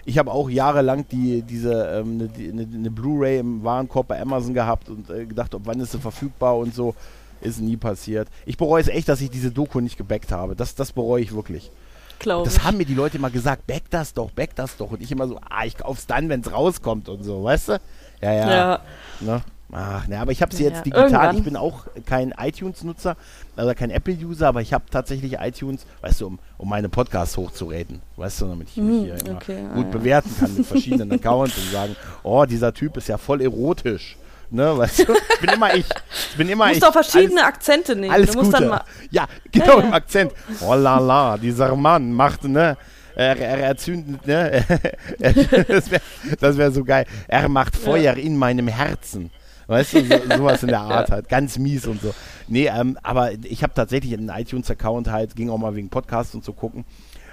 Ich habe auch jahrelang die, diese ähm, eine die, eine, eine Blu-ray im Warenkorb bei Amazon gehabt und äh, gedacht, ob wann ist sie verfügbar und so. Ist nie passiert. Ich bereue es echt, dass ich diese Doku nicht gebackt habe. Das, das bereue ich wirklich. Glaube Das haben mir die Leute immer gesagt, back das doch, back das doch. Und ich immer so, ah, ich kauf's dann, wenn es rauskommt und so, weißt du? Ja, ja. Ja. Ne? Ach, ne, aber ich habe sie jetzt ja. digital. Irgendwann. Ich bin auch kein iTunes-Nutzer, also kein Apple-User, aber ich habe tatsächlich iTunes, weißt du, um, um meine Podcasts hochzuraten. Weißt du, damit ich mich Hm, hier immer okay, ah, gut ja. bewerten kann mit verschiedenen Accounts und sagen, oh, dieser Typ ist ja voll erotisch. Ne, weißt du? Ich bin immer ich. Ich bin immer Du ich. musst auch verschiedene Alles- Akzente nehmen. alles du musst Gute. dann mal. ja, genau Ja, ja. im Akzent. Oh la la, dieser Mann macht, ne? Er, er erzündet, ne? das wäre das wär so geil. Er macht Feuer in meinem Herzen. Weißt du, so, sowas in der Art halt. Ganz mies und so. Nee, ähm, aber ich habe tatsächlich einen iTunes-Account halt, ging auch mal wegen Podcasts und so gucken.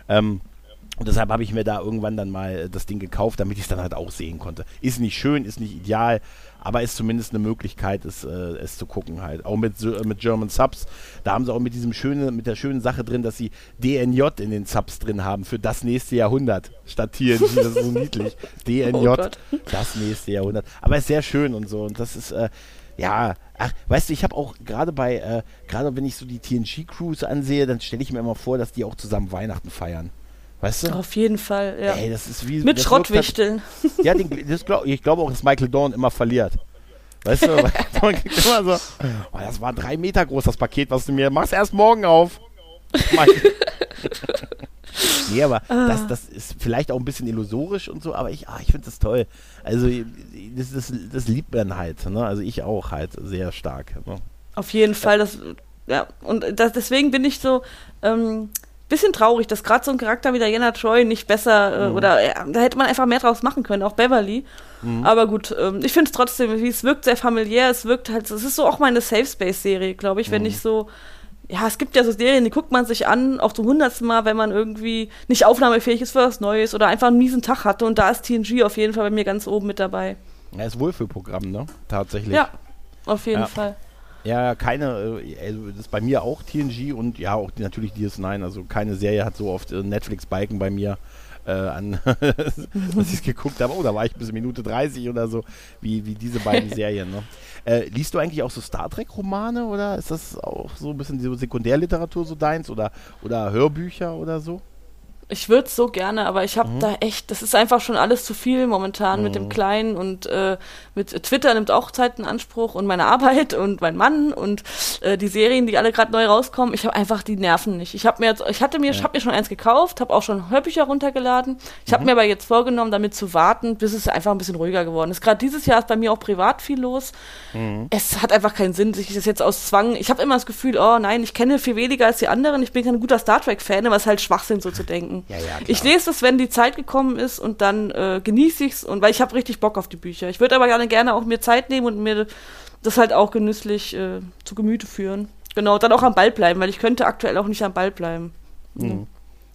Ähm, und deshalb habe ich mir da irgendwann dann mal äh, das Ding gekauft, damit ich es dann halt auch sehen konnte. Ist nicht schön, ist nicht ideal, aber ist zumindest eine Möglichkeit, es, äh, es zu gucken halt. Auch mit, mit German Subs. Da haben sie auch mit diesem schönen, mit der schönen Sache drin, dass sie DNJ in den Subs drin haben für das nächste Jahrhundert. Statt TNG, das ist so niedlich. DNJ, Oh das nächste Jahrhundert. Aber ist sehr schön und so. Und das ist, äh, ja, ach, weißt du, ich habe auch gerade bei, äh, gerade wenn ich so die TNG-Crews ansehe, dann stelle ich mir immer vor, dass die auch zusammen Weihnachten feiern. Weißt du? Auf jeden Fall, ja. Ey, das ist wie. Mit das Schrottwichteln. Ja, den, das glaub, ich glaube auch, dass Michael Dorn immer verliert. Weißt du, man kriegt immer so, oh, das war drei Meter groß, das Paket, was du mir, machst erst morgen auf. Nee, aber das, das ist vielleicht auch ein bisschen illusorisch und so, aber ich, ah, ich finde das toll. Also, das, das, das liebt man halt, ne? Also ich auch halt sehr stark. Ne? Auf jeden Fall. Das, ja, und das, deswegen bin ich so ähm, bisschen traurig, dass gerade so ein Charakter wie Diana Troy nicht besser äh, Mhm. oder äh, da hätte man einfach mehr draus machen können, auch Beverly. Mhm. Aber gut, ähm, ich finde es trotzdem, wie es wirkt sehr familiär, es wirkt halt, es ist so auch meine Safe Space Serie, glaube ich, wenn Mhm. ich so ja, es gibt ja so Serien, die guckt man sich an, auch zum hundertsten Mal, wenn man irgendwie nicht aufnahmefähig ist für was Neues oder einfach einen miesen Tag hatte. Und da ist TNG auf jeden Fall bei mir ganz oben mit dabei. Ja, ist Wohlfühlprogramm, ne? Tatsächlich. Ja, auf jeden Ja. Fall. Ja, keine, äh, also das ist bei mir auch TNG und ja, auch natürlich DS9. Also keine Serie hat so oft äh, Netflix-Balken bei mir äh, an, dass ich es geguckt habe. Oh, da war ich bis Minute 30 oder so, wie, wie diese beiden Serien. Ne? Äh, liest du eigentlich auch so Star Trek-Romane oder ist das auch so ein bisschen so Sekundärliteratur so deins oder, oder Hörbücher oder so? Ich würde so gerne, aber ich habe Mhm. da echt, das ist einfach schon alles zu viel momentan mit dem Mhm. Kleinen und äh, mit Twitter nimmt auch Zeit in Anspruch und meine Arbeit und mein Mann und äh, die Serien, die alle gerade neu rauskommen. Ich habe einfach die Nerven nicht. Ich habe mir jetzt, ich hatte mir, ich Ja. habe mir schon eins gekauft, habe auch schon Hörbücher runtergeladen. Ich Mhm. habe mir aber jetzt vorgenommen, damit zu warten, bis es einfach ein bisschen ruhiger geworden ist. Gerade dieses Jahr ist bei mir auch privat viel los. Mhm. Es hat einfach keinen Sinn, sich das jetzt aus Zwang. Ich habe immer das Gefühl, oh nein, ich kenne viel weniger als die anderen. Ich bin kein guter Star Trek-Fan, aber es ist halt Schwachsinn, so zu denken. Ja, ja. Ich lese das, wenn die Zeit gekommen ist und dann äh, genieße ich es und weil ich habe richtig Bock auf die Bücher. Ich würde aber gerne gerne auch mir Zeit nehmen und mir das halt auch genüsslich äh, zu Gemüte führen. Genau, dann auch am Ball bleiben, weil ich könnte aktuell auch nicht am Ball bleiben. Mhm.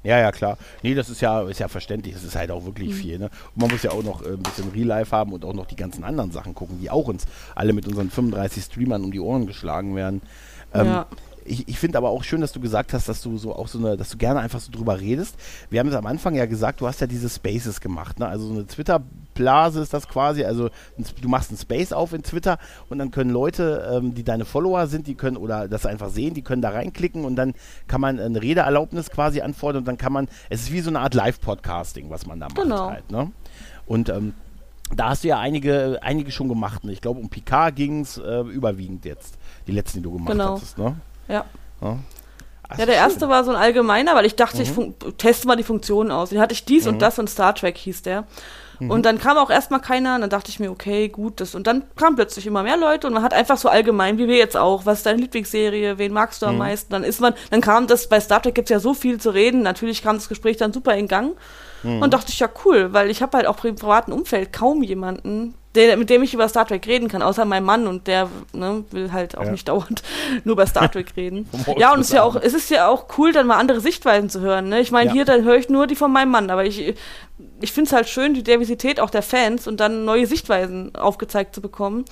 Ja, ja, klar. Nee, das ist ja, ist ja verständlich. Das ist halt auch wirklich viel. Ne? Und man muss ja auch noch äh, ein bisschen Real Life haben und auch noch die ganzen anderen Sachen gucken, die auch uns alle mit unseren 35 Streamern um die Ohren geschlagen werden. Ähm, Ja. Ich, ich finde aber auch schön, dass du gesagt hast, dass du so auch so eine, dass du gerne einfach so drüber redest. Wir haben es am Anfang ja gesagt, du hast ja diese Spaces gemacht, ne? Also so eine Twitter-Blase ist das quasi. Also du machst einen Space auf in Twitter und dann können Leute, ähm, die deine Follower sind, die können oder das einfach sehen, die können da reinklicken und dann kann man eine Redeerlaubnis quasi anfordern und dann kann man, es ist wie so eine Art Live-Podcasting, was man da macht Genau. halt, ne? Und ähm, da hast du ja einige, einige schon gemacht. Ne? Ich glaube, um Picard ging es äh, überwiegend jetzt. Die letzten, die du gemacht Genau. hattest, ne? Ja. Ja, Ja, der erste war so ein allgemeiner, weil ich dachte, ich Mhm. fun- teste mal die Funktionen aus. Den hatte ich dies und das und Star Trek hieß der. Mhm. Und dann kam auch erstmal keiner und dann dachte ich mir, okay, gut, das. Und dann kamen plötzlich immer mehr Leute und man hat einfach so allgemein, wie wir jetzt auch, was ist deine Lieblingsserie, wen magst Mhm. du am meisten? Dann ist man, dann kam das, bei Star Trek gibt's ja so viel zu reden, natürlich kam das Gespräch dann super in Gang. Mhm. Und dachte ich, ja, cool, weil ich habe halt auch im privaten Umfeld kaum jemanden, der, mit dem ich über Star Trek reden kann, außer meinem Mann und der ne, will halt auch Ja. nicht dauernd nur über Star Trek reden. Ja, und es ist ja auch, es ist ja auch cool, dann mal andere Sichtweisen zu hören. Ne? Ich meine, Ja. hier, dann höre ich nur die von meinem Mann, aber ich, ich finde es halt schön, die Diversität auch der Fans und dann neue Sichtweisen aufgezeigt zu bekommen.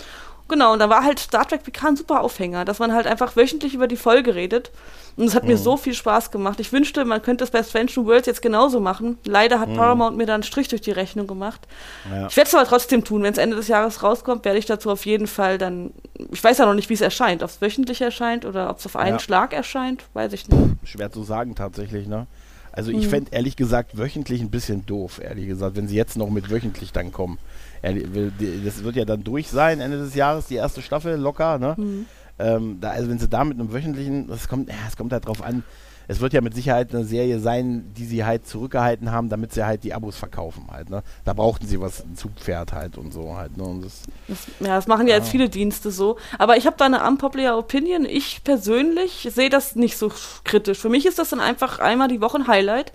Genau, und da war halt Star Trek PK ein super Aufhänger, dass man halt einfach wöchentlich über die Folge redet. Und es hat Mhm. mir so viel Spaß gemacht. Ich wünschte, man könnte es bei Strange Worlds jetzt genauso machen. Leider hat Paramount mir da einen Strich durch die Rechnung gemacht. Mhm. Ja. Ich werde es aber trotzdem tun. Wenn es Ende des Jahres rauskommt, werde ich dazu auf jeden Fall dann. Ich weiß ja noch nicht, wie es erscheint. Ob es wöchentlich erscheint oder ob es auf einen Ja. Schlag erscheint, weiß ich nicht. Schwer zu sagen tatsächlich, ne? Also Mhm. ich fände ehrlich gesagt wöchentlich ein bisschen doof, ehrlich gesagt, wenn sie jetzt noch mit wöchentlich dann kommen. Das wird ja dann durch sein, Ende des Jahres, die erste Staffel, locker, ne? Mhm. Ähm, da, also wenn sie da mit einem wöchentlichen, das kommt, ja, es kommt halt drauf an, es wird ja mit Sicherheit eine Serie sein, die sie halt zurückgehalten haben, damit sie halt die Abos verkaufen halt, ne? Da brauchten sie was, ein Zugpferd halt und so halt, ne? Und das, Das, ja, das machen ja jetzt viele Dienste so. Aber ich habe da eine unpopular Opinion. Ich persönlich sehe das nicht so kritisch. Für mich ist das dann einfach einmal die Woche ein Highlight.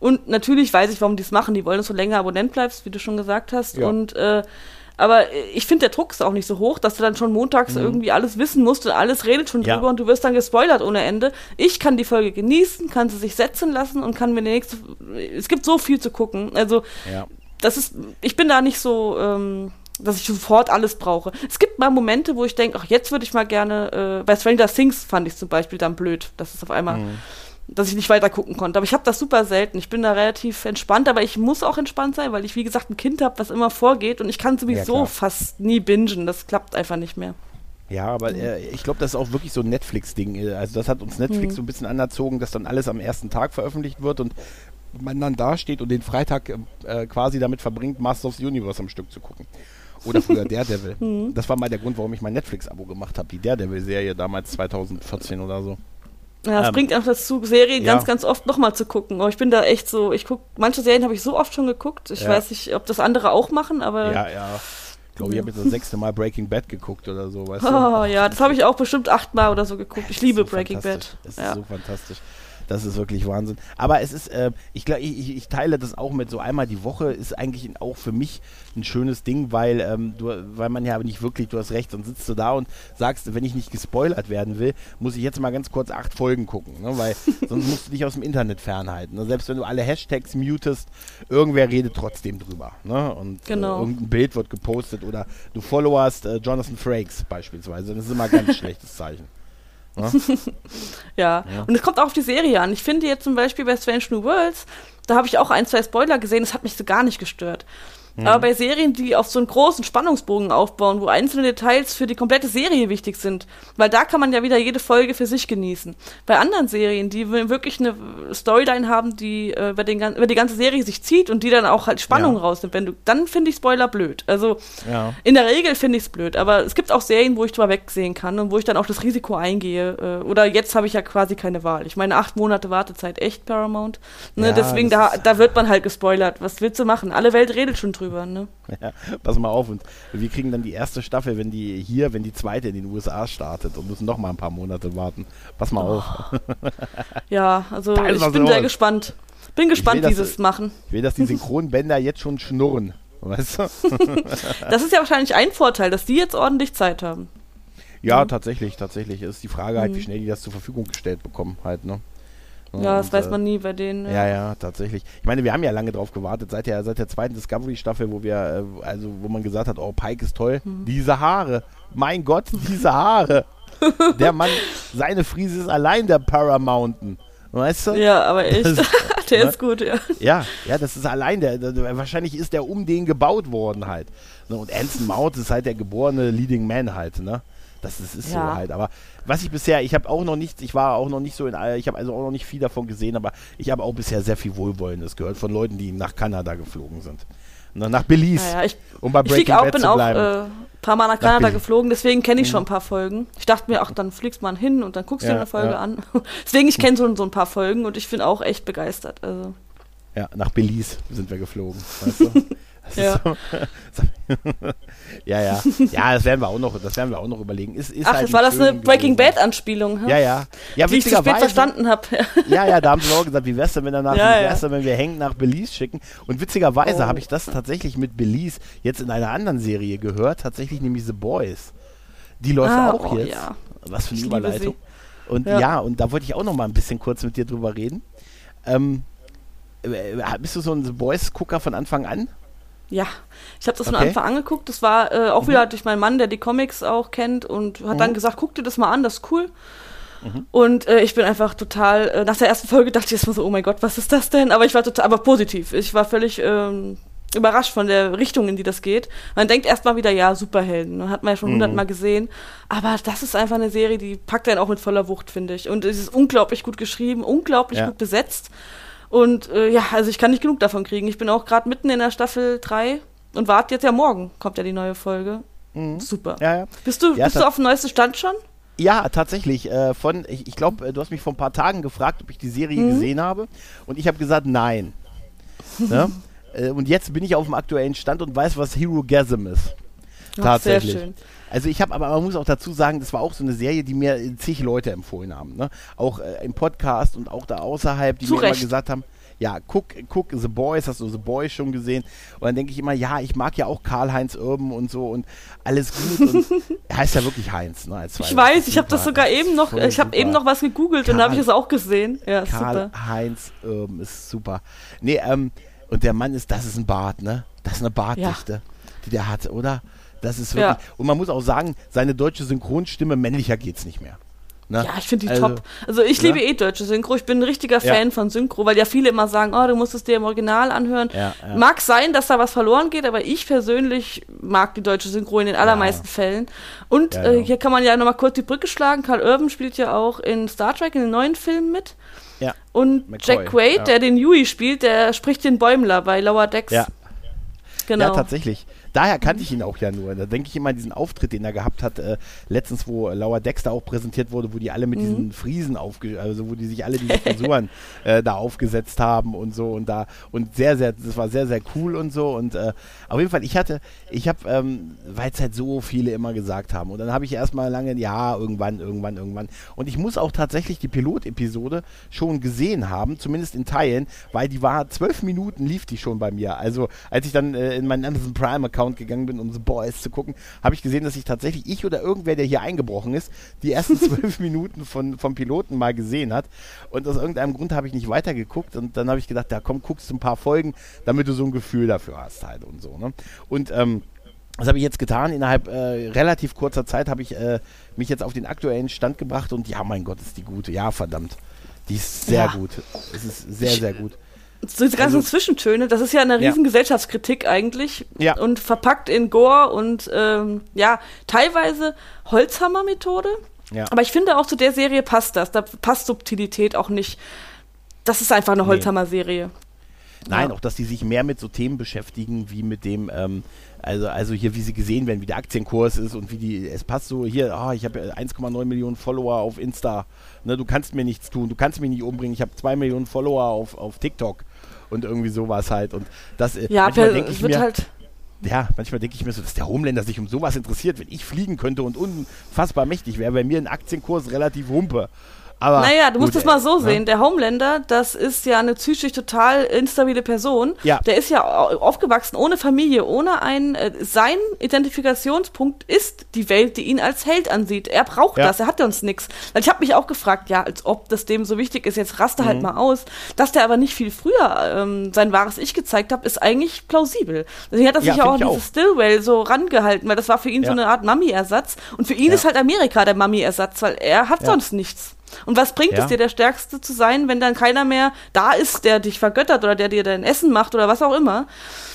Und natürlich weiß ich, warum die es machen. Die wollen, dass du länger Abonnent bleibst, wie du schon gesagt hast. Ja. Und äh, aber ich finde, der Druck ist auch nicht so hoch, dass du dann schon montags irgendwie alles wissen musst und alles redet schon Mhm. Ja. drüber und du wirst dann gespoilert ohne Ende. Ich kann die Folge genießen, kann sie sich setzen lassen und kann mir die nächste. Es gibt so viel zu gucken. Also ja. das ist, ich bin da nicht so, ähm, dass ich sofort alles brauche. Es gibt mal Momente, wo ich denke, ach, jetzt würde ich mal gerne, äh, bei Stranger Things fand ich zum Beispiel dann blöd, dass es auf einmal, Mhm. Dass ich nicht weiter gucken konnte. Aber ich habe das super selten. Ich bin da relativ entspannt, aber ich muss auch entspannt sein, weil ich, wie gesagt, ein Kind habe, was immer vorgeht und ich kann sowieso klar. fast nie bingen. Das klappt einfach nicht mehr. Ja, aber äh, ich glaube, das ist auch wirklich so ein Netflix-Ding. Äh, Also das hat uns Netflix Mhm. so ein bisschen anerzogen, dass dann alles am ersten Tag veröffentlicht wird und man dann da steht und den Freitag äh, quasi damit verbringt, Master of the Universe am Stück zu gucken. Oder früher Daredevil. Mhm. Das war mal der Grund, warum ich mein Netflix-Abo gemacht habe. Die Daredevil-Serie damals 2014 oder so. Ja, es Ähm, bringt auch dazu, Serien ja. ganz, ganz oft nochmal zu gucken. Aber ich bin da echt so, ich guck, manche Serien habe ich so oft schon geguckt. Ich Ja. weiß nicht, ob das andere auch machen, aber Ja, ja. Ich glaube, ich habe jetzt das sechste Mal Breaking Bad geguckt oder so, weißt du? Oh ja, das habe ich auch bestimmt achtmal oder so geguckt. Ich liebe Das so Breaking. Bad. Ja. ist so fantastisch. Das ist wirklich Wahnsinn. Aber es ist, äh, ich, ich, ich, teile das auch mit so einmal die Woche, ist eigentlich auch für mich ein schönes Ding, weil, ähm, du, weil man ja nicht wirklich, du hast recht, dann sitzt du da und sagst, wenn ich nicht gespoilert werden will, muss ich jetzt mal ganz kurz acht Folgen gucken, ne? weil sonst musst du dich aus dem Internet fernhalten. Ne? Selbst wenn du alle Hashtags mutest, irgendwer redet trotzdem drüber. Ne? Und Genau. äh, irgendein Bild wird gepostet oder du followerst äh, Jonathan Frakes beispielsweise. Das ist immer ein ganz schlechtes Zeichen. Ne? Ja. Ja. und es kommt auch auf die Serie an. Ich finde jetzt zum Beispiel bei Strange New Worlds, da habe ich auch ein, zwei Spoiler gesehen, das hat mich so gar nicht gestört. Mhm. Aber bei Serien, die auf so einen großen Spannungsbogen aufbauen, wo einzelne Details für die komplette Serie wichtig sind, weil da kann man ja wieder jede Folge für sich genießen. Bei anderen Serien, die wirklich eine Storyline haben, die äh, über, den, über die ganze Serie sich zieht und die dann auch halt Spannung Ja. rausnimmt, wenn du, dann finde ich Spoiler blöd. Also Ja. in der Regel finde ich es blöd, aber es gibt auch Serien, wo ich drüber wegsehen kann und wo ich dann auch das Risiko eingehe. Äh, oder jetzt habe ich ja quasi keine Wahl. Ich meine, acht Monate Wartezeit, echt Paramount. Ne, Ja, deswegen, da, da wird man halt gespoilert. Was willst du machen? Alle Welt redet schon drüber. Ne? Ja, pass mal auf. Und wir kriegen dann die erste Staffel, wenn die hier, wenn die zweite in den USA startet und müssen noch mal ein paar Monate warten. Pass mal auf. Ja, also ich bin sehr gespannt. Bin gespannt, wie sie es machen. Ich will, dass die Synchronbänder jetzt schon schnurren. Weißt du? Das ist ja wahrscheinlich ein Vorteil, dass die jetzt ordentlich Zeit haben. Ja, Mhm. tatsächlich, tatsächlich. Ist die Frage halt, wie schnell die das zur Verfügung gestellt bekommen halt, ne? Ja, das und, weiß äh, man nie bei denen. Ja, ja, tatsächlich. Ich meine, wir haben ja lange drauf gewartet, seit der, seit der zweiten Discovery-Staffel, wo wir, äh, also wo man gesagt hat, oh, Pike ist toll. Mhm. Diese Haare, mein Gott, diese Haare. Der Mann, seine Friese ist allein der Paramountain. Weißt du? Ja, aber echt. Das- der ne? ist gut, ja. Ja, ja, das ist allein der, der, wahrscheinlich ist der um den gebaut worden halt. Und Anson Mount ist halt der geborene Leading Man halt, ne? Das ist, ist Ja. so halt. Aber was ich bisher, ich habe auch noch nichts, ich war auch noch nicht so in, ich habe also auch noch nicht viel davon gesehen, aber ich habe auch bisher sehr viel Wohlwollendes gehört von Leuten, die nach Kanada geflogen sind. Nach Belize, Naja, ich, um bei ich Breaking auch, Bad bin zu auch bleiben. äh, ein paar Mal nach Kanada Berlin. geflogen, deswegen kenne ich schon ein paar Folgen. Ich dachte mir, ach, dann fliegst man hin und dann guckst du Ja, dir eine Folge ja. an. deswegen, ich kenne so, so ein paar Folgen und ich bin auch echt begeistert. Also, Ja, nach Belize sind wir geflogen. Weißt du? Ja. so, ja, ja. Ja, das werden wir auch noch, das werden wir auch noch überlegen. Ist, ist ach, halt war das eine Breaking. Bad Anspielung, hm? Ja, ja. Ja, die ich zu spät witzigerweise- verstanden habe. Ja, ja, da haben sie auch gesagt, wie wär's denn, wenn, danach, Ja, wie wär's denn, wenn wir Hank nach Belize schicken? Und witzigerweise Oh. habe ich das tatsächlich mit Belize jetzt in einer anderen Serie gehört, tatsächlich nämlich The Boys. Die läuft Ah, auch oh, jetzt. ja. Was für eine Ich Überleitung. Und ja. Ja. und da wollte ich auch noch mal ein bisschen kurz mit dir drüber reden. Ähm, äh, bist du so ein The Boys-Gucker von Anfang an? Ja, ich habe das von Okay. Anfang an angeguckt. Das war äh, auch Mhm. wieder durch meinen Mann, der die Comics auch kennt und hat dann Mhm. gesagt, guck dir das mal an, das ist cool. Mhm. Und äh, ich bin einfach total, äh, nach der ersten Folge dachte ich erstmal so, oh mein Gott, was ist das denn? Aber ich war total, aber positiv. Ich war völlig ähm, überrascht von der Richtung, in die das geht. Man denkt erstmal wieder, ja, Superhelden. Hat man ja schon Mhm. hundertmal gesehen. Aber das ist einfach eine Serie, die packt einen auch mit voller Wucht, finde ich. Und es ist unglaublich gut geschrieben, unglaublich Ja. gut besetzt. Und äh, ja, also ich kann nicht genug davon kriegen. Ich bin auch gerade mitten in der Staffel 3 und warte jetzt ja morgen, kommt ja die neue Folge. Super. Ja, ja. Bist du, Ja, bist du auf dem neuesten Stand schon? Ja, tatsächlich. Äh, von, ich, ich glaube, du hast mich vor ein paar Tagen gefragt, ob ich die Serie Mhm. gesehen habe. Und ich habe gesagt, nein. ne? äh, und jetzt bin ich auf dem aktuellen Stand und weiß, was Hero Gasm ist. Ach, Tatsächlich. Sehr schön. Also ich habe, aber man muss auch dazu sagen, das war auch so eine Serie, die mir äh, zig Leute empfohlen haben. Ne? Auch äh, im Podcast und auch da außerhalb, die Zu mir Recht. immer gesagt haben, ja, guck, guck The Boys, hast du The Boys schon gesehen? Und dann denke ich immer, ja, ich mag ja auch Karl-Heinz Urban und so und alles gut. und er heißt ja wirklich Heinz, ne? Als Ich weiß, ich habe das sogar eben noch, ich habe eben noch was gegoogelt und da habe ich Karl- das auch gesehen. Ja, super. Karl-Heinz Urban ist super. Nee, ähm, und der Mann ist, das ist ein Bart, ne? Das ist eine Bartdichte, die der hat, oder? Das ist wirklich. Ja. Und man muss auch sagen, seine deutsche Synchronstimme, männlicher geht's nicht mehr. Ne? Ja, ich finde die Also, top. Also ich ne? liebe eh deutsche Synchro. Ich bin ein richtiger Ja. Fan von Synchro, weil ja viele immer sagen, oh, du musst es dir im Original anhören. Ja, ja. Mag sein, dass da was verloren geht, aber ich persönlich mag die deutsche Synchro in den allermeisten Fällen. Und Ja, äh, ja. hier kann man ja nochmal kurz die Brücke schlagen. Karl Urban spielt ja auch in Star Trek in den neuen Filmen mit. Ja. Und McCoy, Jack Quaid, ja. der den Yui spielt, der spricht den Bäumler bei Lower Decks. Ja. genau. Ja, tatsächlich. Daher kannte ich ihn auch ja nur. Da denke ich immer an diesen Auftritt, den er gehabt hat, äh, letztens, wo Lauer Dexter auch präsentiert wurde, wo die alle mit Mhm. diesen Friesen aufge, also wo die sich alle diese Frisuren äh, da aufgesetzt haben und so und da und sehr, sehr, das war sehr, sehr cool und so. Und äh, auf jeden Fall, ich hatte, ich habe, ähm, weil es halt so viele immer gesagt haben. Und dann habe ich erstmal lange, ja, irgendwann, irgendwann, irgendwann. Und ich muss auch tatsächlich die Pilotepisode schon gesehen haben, zumindest in Teilen, weil die war zwölf Minuten lief die schon bei mir. Also als ich dann äh, in meinen Amazon Prime Account gegangen bin, um The Boys zu gucken, habe ich gesehen, dass ich tatsächlich ich oder irgendwer, der hier eingebrochen ist, die ersten zwölf Minuten von, vom Piloten mal gesehen hat. Und aus irgendeinem Grund habe ich nicht weitergeguckt und dann habe ich gedacht, da komm, guckst du ein paar Folgen, damit du so ein Gefühl dafür hast halt und so. Ne? Und ähm, das habe ich jetzt getan. Innerhalb äh, relativ kurzer Zeit habe ich äh, mich jetzt auf den aktuellen Stand gebracht und ja, mein Gott, ist die gute. Ja, verdammt. Die ist sehr Ja. gut. Es ist sehr, sehr gut. So diese ganzen Also- Zwischentöne, das ist ja eine Ja. riesen Gesellschaftskritik eigentlich. Ja. Und verpackt in Gore und ähm, ja, teilweise Holzhammer-Methode. Ja. Aber ich finde auch zu der Serie passt das. Da passt Subtilität auch nicht. Das ist einfach eine. Holzhammer-Serie. Nein, Ja. auch, dass die sich mehr mit so Themen beschäftigen, wie mit dem, ähm, also, also hier, wie sie gesehen werden, wie der Aktienkurs ist und wie die, es passt so, hier, ah, ich habe ja 1,9 Millionen Follower auf Insta, ne, du kannst mir nichts tun, du kannst mich nicht umbringen, ich habe 2 Millionen Follower auf, auf TikTok und irgendwie sowas halt und das, äh, Ja, manchmal denke ich mir, halt. ja, manchmal denke ich mir so, dass der Homelander sich um sowas interessiert, wenn ich fliegen könnte und unfassbar mächtig wäre, wäre mir ein Aktienkurs relativ humpe. Aber naja, du musst gut, es mal so äh, sehen. Der Homelander, das ist ja eine psychisch total instabile Person. Ja. Der ist ja au- aufgewachsen ohne Familie, ohne ein. Äh, sein Identifikationspunkt ist die Welt, die ihn als Held ansieht. Er braucht Ja. das, er hat uns nichts. Ich habe mich auch gefragt, ja, als ob das dem so wichtig ist, jetzt raste Mhm. halt mal aus. Dass der aber nicht viel früher ähm, sein wahres Ich gezeigt hat, ist eigentlich plausibel. Deswegen hat er Ja, sich ja auch an dieses Stillwell so rangehalten, weil das war für ihn so Ja. eine Art Mummy-Ersatz. Und für ihn Ja. ist halt Amerika der Mummy-Ersatz, weil er hat Ja. sonst nichts. Und was bringt Ja. es dir, der Stärkste zu sein, wenn dann keiner mehr da ist, der dich vergöttert oder der dir dein Essen macht oder was auch immer?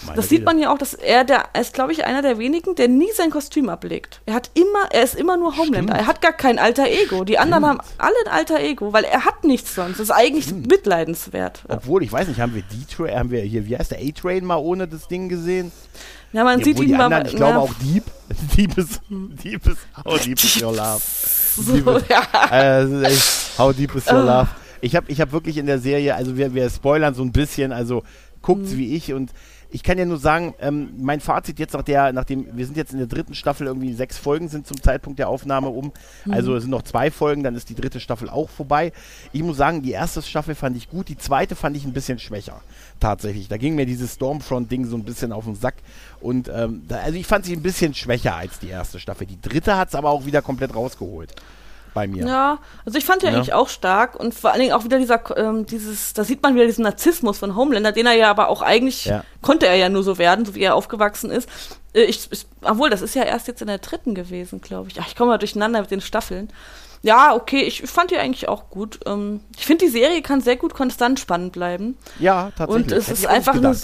Meine das sieht Güte. man ja auch, dass er, der er ist, glaube ich, einer der wenigen, der nie sein Kostüm ablegt. Er hat immer, er ist immer nur Homelander. Stimmt. Er hat gar kein alter Ego. Die anderen haben alle ein alter Ego, weil er hat nichts sonst. Das ist eigentlich mitleidenswert. Obwohl, ich weiß nicht, haben wir D-Train, haben wir hier, wie heißt der A-Train mal ohne das Ding gesehen? Ja, man Ja, sieht ihn mal. ich glaube ja, auch Dieb. Dieb ist, Dieb ist, how deep is your love? So, ja. Äh, echt, how deep is your Ah. love? Ich habe ich hab wirklich in der Serie, also wir, wir spoilern so ein bisschen, also guckt's Mhm. wie ich und ich kann ja nur sagen, ähm, mein Fazit jetzt nach der, nachdem, wir sind jetzt in der dritten Staffel, irgendwie sechs Folgen sind zum Zeitpunkt der Aufnahme um. Mhm. Also es sind noch zwei Folgen, dann ist die dritte Staffel auch vorbei. Ich muss sagen, die erste Staffel fand ich gut, die zweite fand ich ein bisschen schwächer. Tatsächlich. Da ging mir dieses Stormfront-Ding so ein bisschen auf den Sack. Und ähm, da, also ich fand sie ein bisschen schwächer als die erste Staffel. Die dritte hat es aber auch wieder komplett rausgeholt. Bei mir. Ja, also ich fand ja, Ja. eigentlich auch stark und vor allen Dingen auch wieder dieser, ähm, dieses, da sieht man wieder diesen Narzissmus von Homelander, den er ja aber auch eigentlich, Ja. konnte er ja nur so werden, so wie er aufgewachsen ist. Äh, Ich, ich, obwohl, das ist ja erst jetzt in der dritten gewesen, glaube ich. Ach, ich komme mal durcheinander mit den Staffeln. Ja, okay, ich fand die eigentlich auch gut. Ähm, ich finde, die Serie kann sehr gut konstant spannend bleiben. Ja, tatsächlich. Und es Hätte ist einfach nur.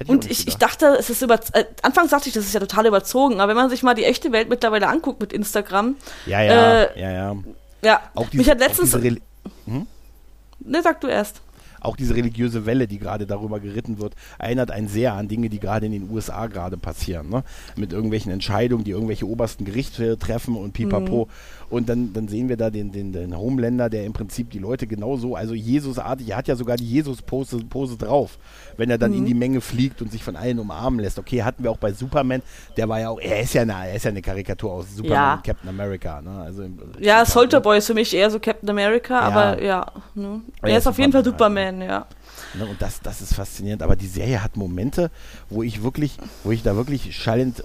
Hätte und ich, ich dachte, es ist über. Äh, anfangs dachte ich, das ist ja total überzogen, aber wenn man sich mal die echte Welt mittlerweile anguckt mit Instagram, Ja, ja, äh, ja, ja. ja, Auch diese, mich hat letztens. Reli- Ne, sag du erst. auch diese religiöse Welle, die gerade darüber geritten wird, erinnert einen sehr an Dinge, die gerade in den USA gerade passieren. Ne? Mit irgendwelchen Entscheidungen, die irgendwelche obersten Gerichte treffen und pipapo. Und dann, dann sehen wir da den, den, den Homelander, der im Prinzip die Leute genauso, also Jesusartig, er hat ja sogar die Jesus-Pose Pose drauf, wenn er dann in die Menge fliegt und sich von allen umarmen lässt. Okay, hatten wir auch bei Superman, der war ja auch, er ist ja eine, er ist ja eine Karikatur aus Superman Ja. und Captain America. Ne? Also, Ja, super, Soldier ne? Boy ist für mich eher so Captain America, Ja. aber ja. Ne? Er Er ist auf jeden Fall Superman, Superman, ja. Ne, und das, das ist faszinierend. Aber die Serie hat Momente, wo ich wirklich, wo ich da wirklich schallend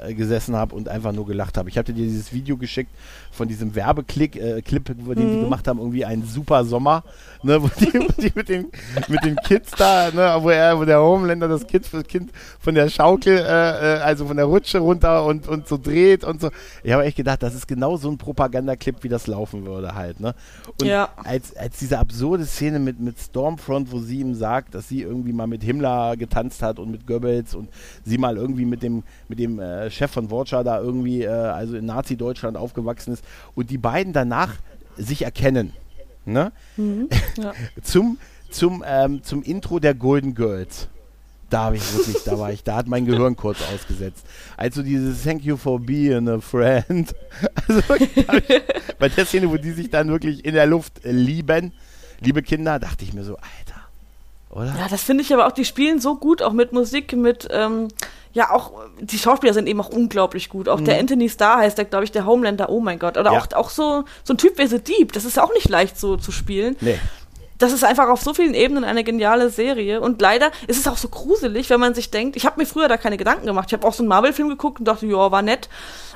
äh, gesessen habe und einfach nur gelacht habe. Ich hatte dir dieses Video geschickt von diesem Werbeklick, äh, Clip, den die gemacht haben, irgendwie ein super Sommer, ne, wo die, die mit, den, mit den Kids da, ne, wo er, wo der Homelander das Kind, das Kind von der Schaukel, äh, äh, also von der Rutsche runter und, und so dreht und so. Ich habe echt gedacht, das ist genau so ein Propagandaclip, wie das laufen würde halt, ne? Und Ja. als, als diese absurde Szene mit, mit Stormfront, wo sie ihm sagt, dass sie irgendwie mal mit Himmler getanzt hat und mit Goebbels und sie mal irgendwie mit dem, mit dem äh, Chef von Worcha da irgendwie, äh, also in Nazi-Deutschland aufgewachsen ist und die beiden danach sich erkennen. Ne? ja. Zum, zum, ähm, zum Intro der Golden Girls. Da habe ich wirklich, da war ich, da hat mein Gehirn kurz ausgesetzt. Also dieses Thank you for being a friend. Also ich, bei der Szene, wo die sich dann wirklich in der Luft lieben, liebe Kinder, dachte ich mir so, Alter, oder? Ja, das finde ich aber auch, die spielen so gut, auch mit Musik, mit, ähm, ja, auch, die Schauspieler sind eben auch unglaublich gut. Auch der Anthony Starr heißt der, glaube ich, der Homelander, oh mein Gott. Oder Mhm. Ja. auch, auch so, so ein Typ wie The Deep, das ist ja auch nicht leicht so zu spielen. Nee. das ist einfach auf so vielen Ebenen eine geniale Serie. Und leider ist es auch so gruselig, wenn man sich denkt, ich habe mir früher da keine Gedanken gemacht. Ich habe auch so einen Marvel-Film geguckt und dachte, ja, war nett.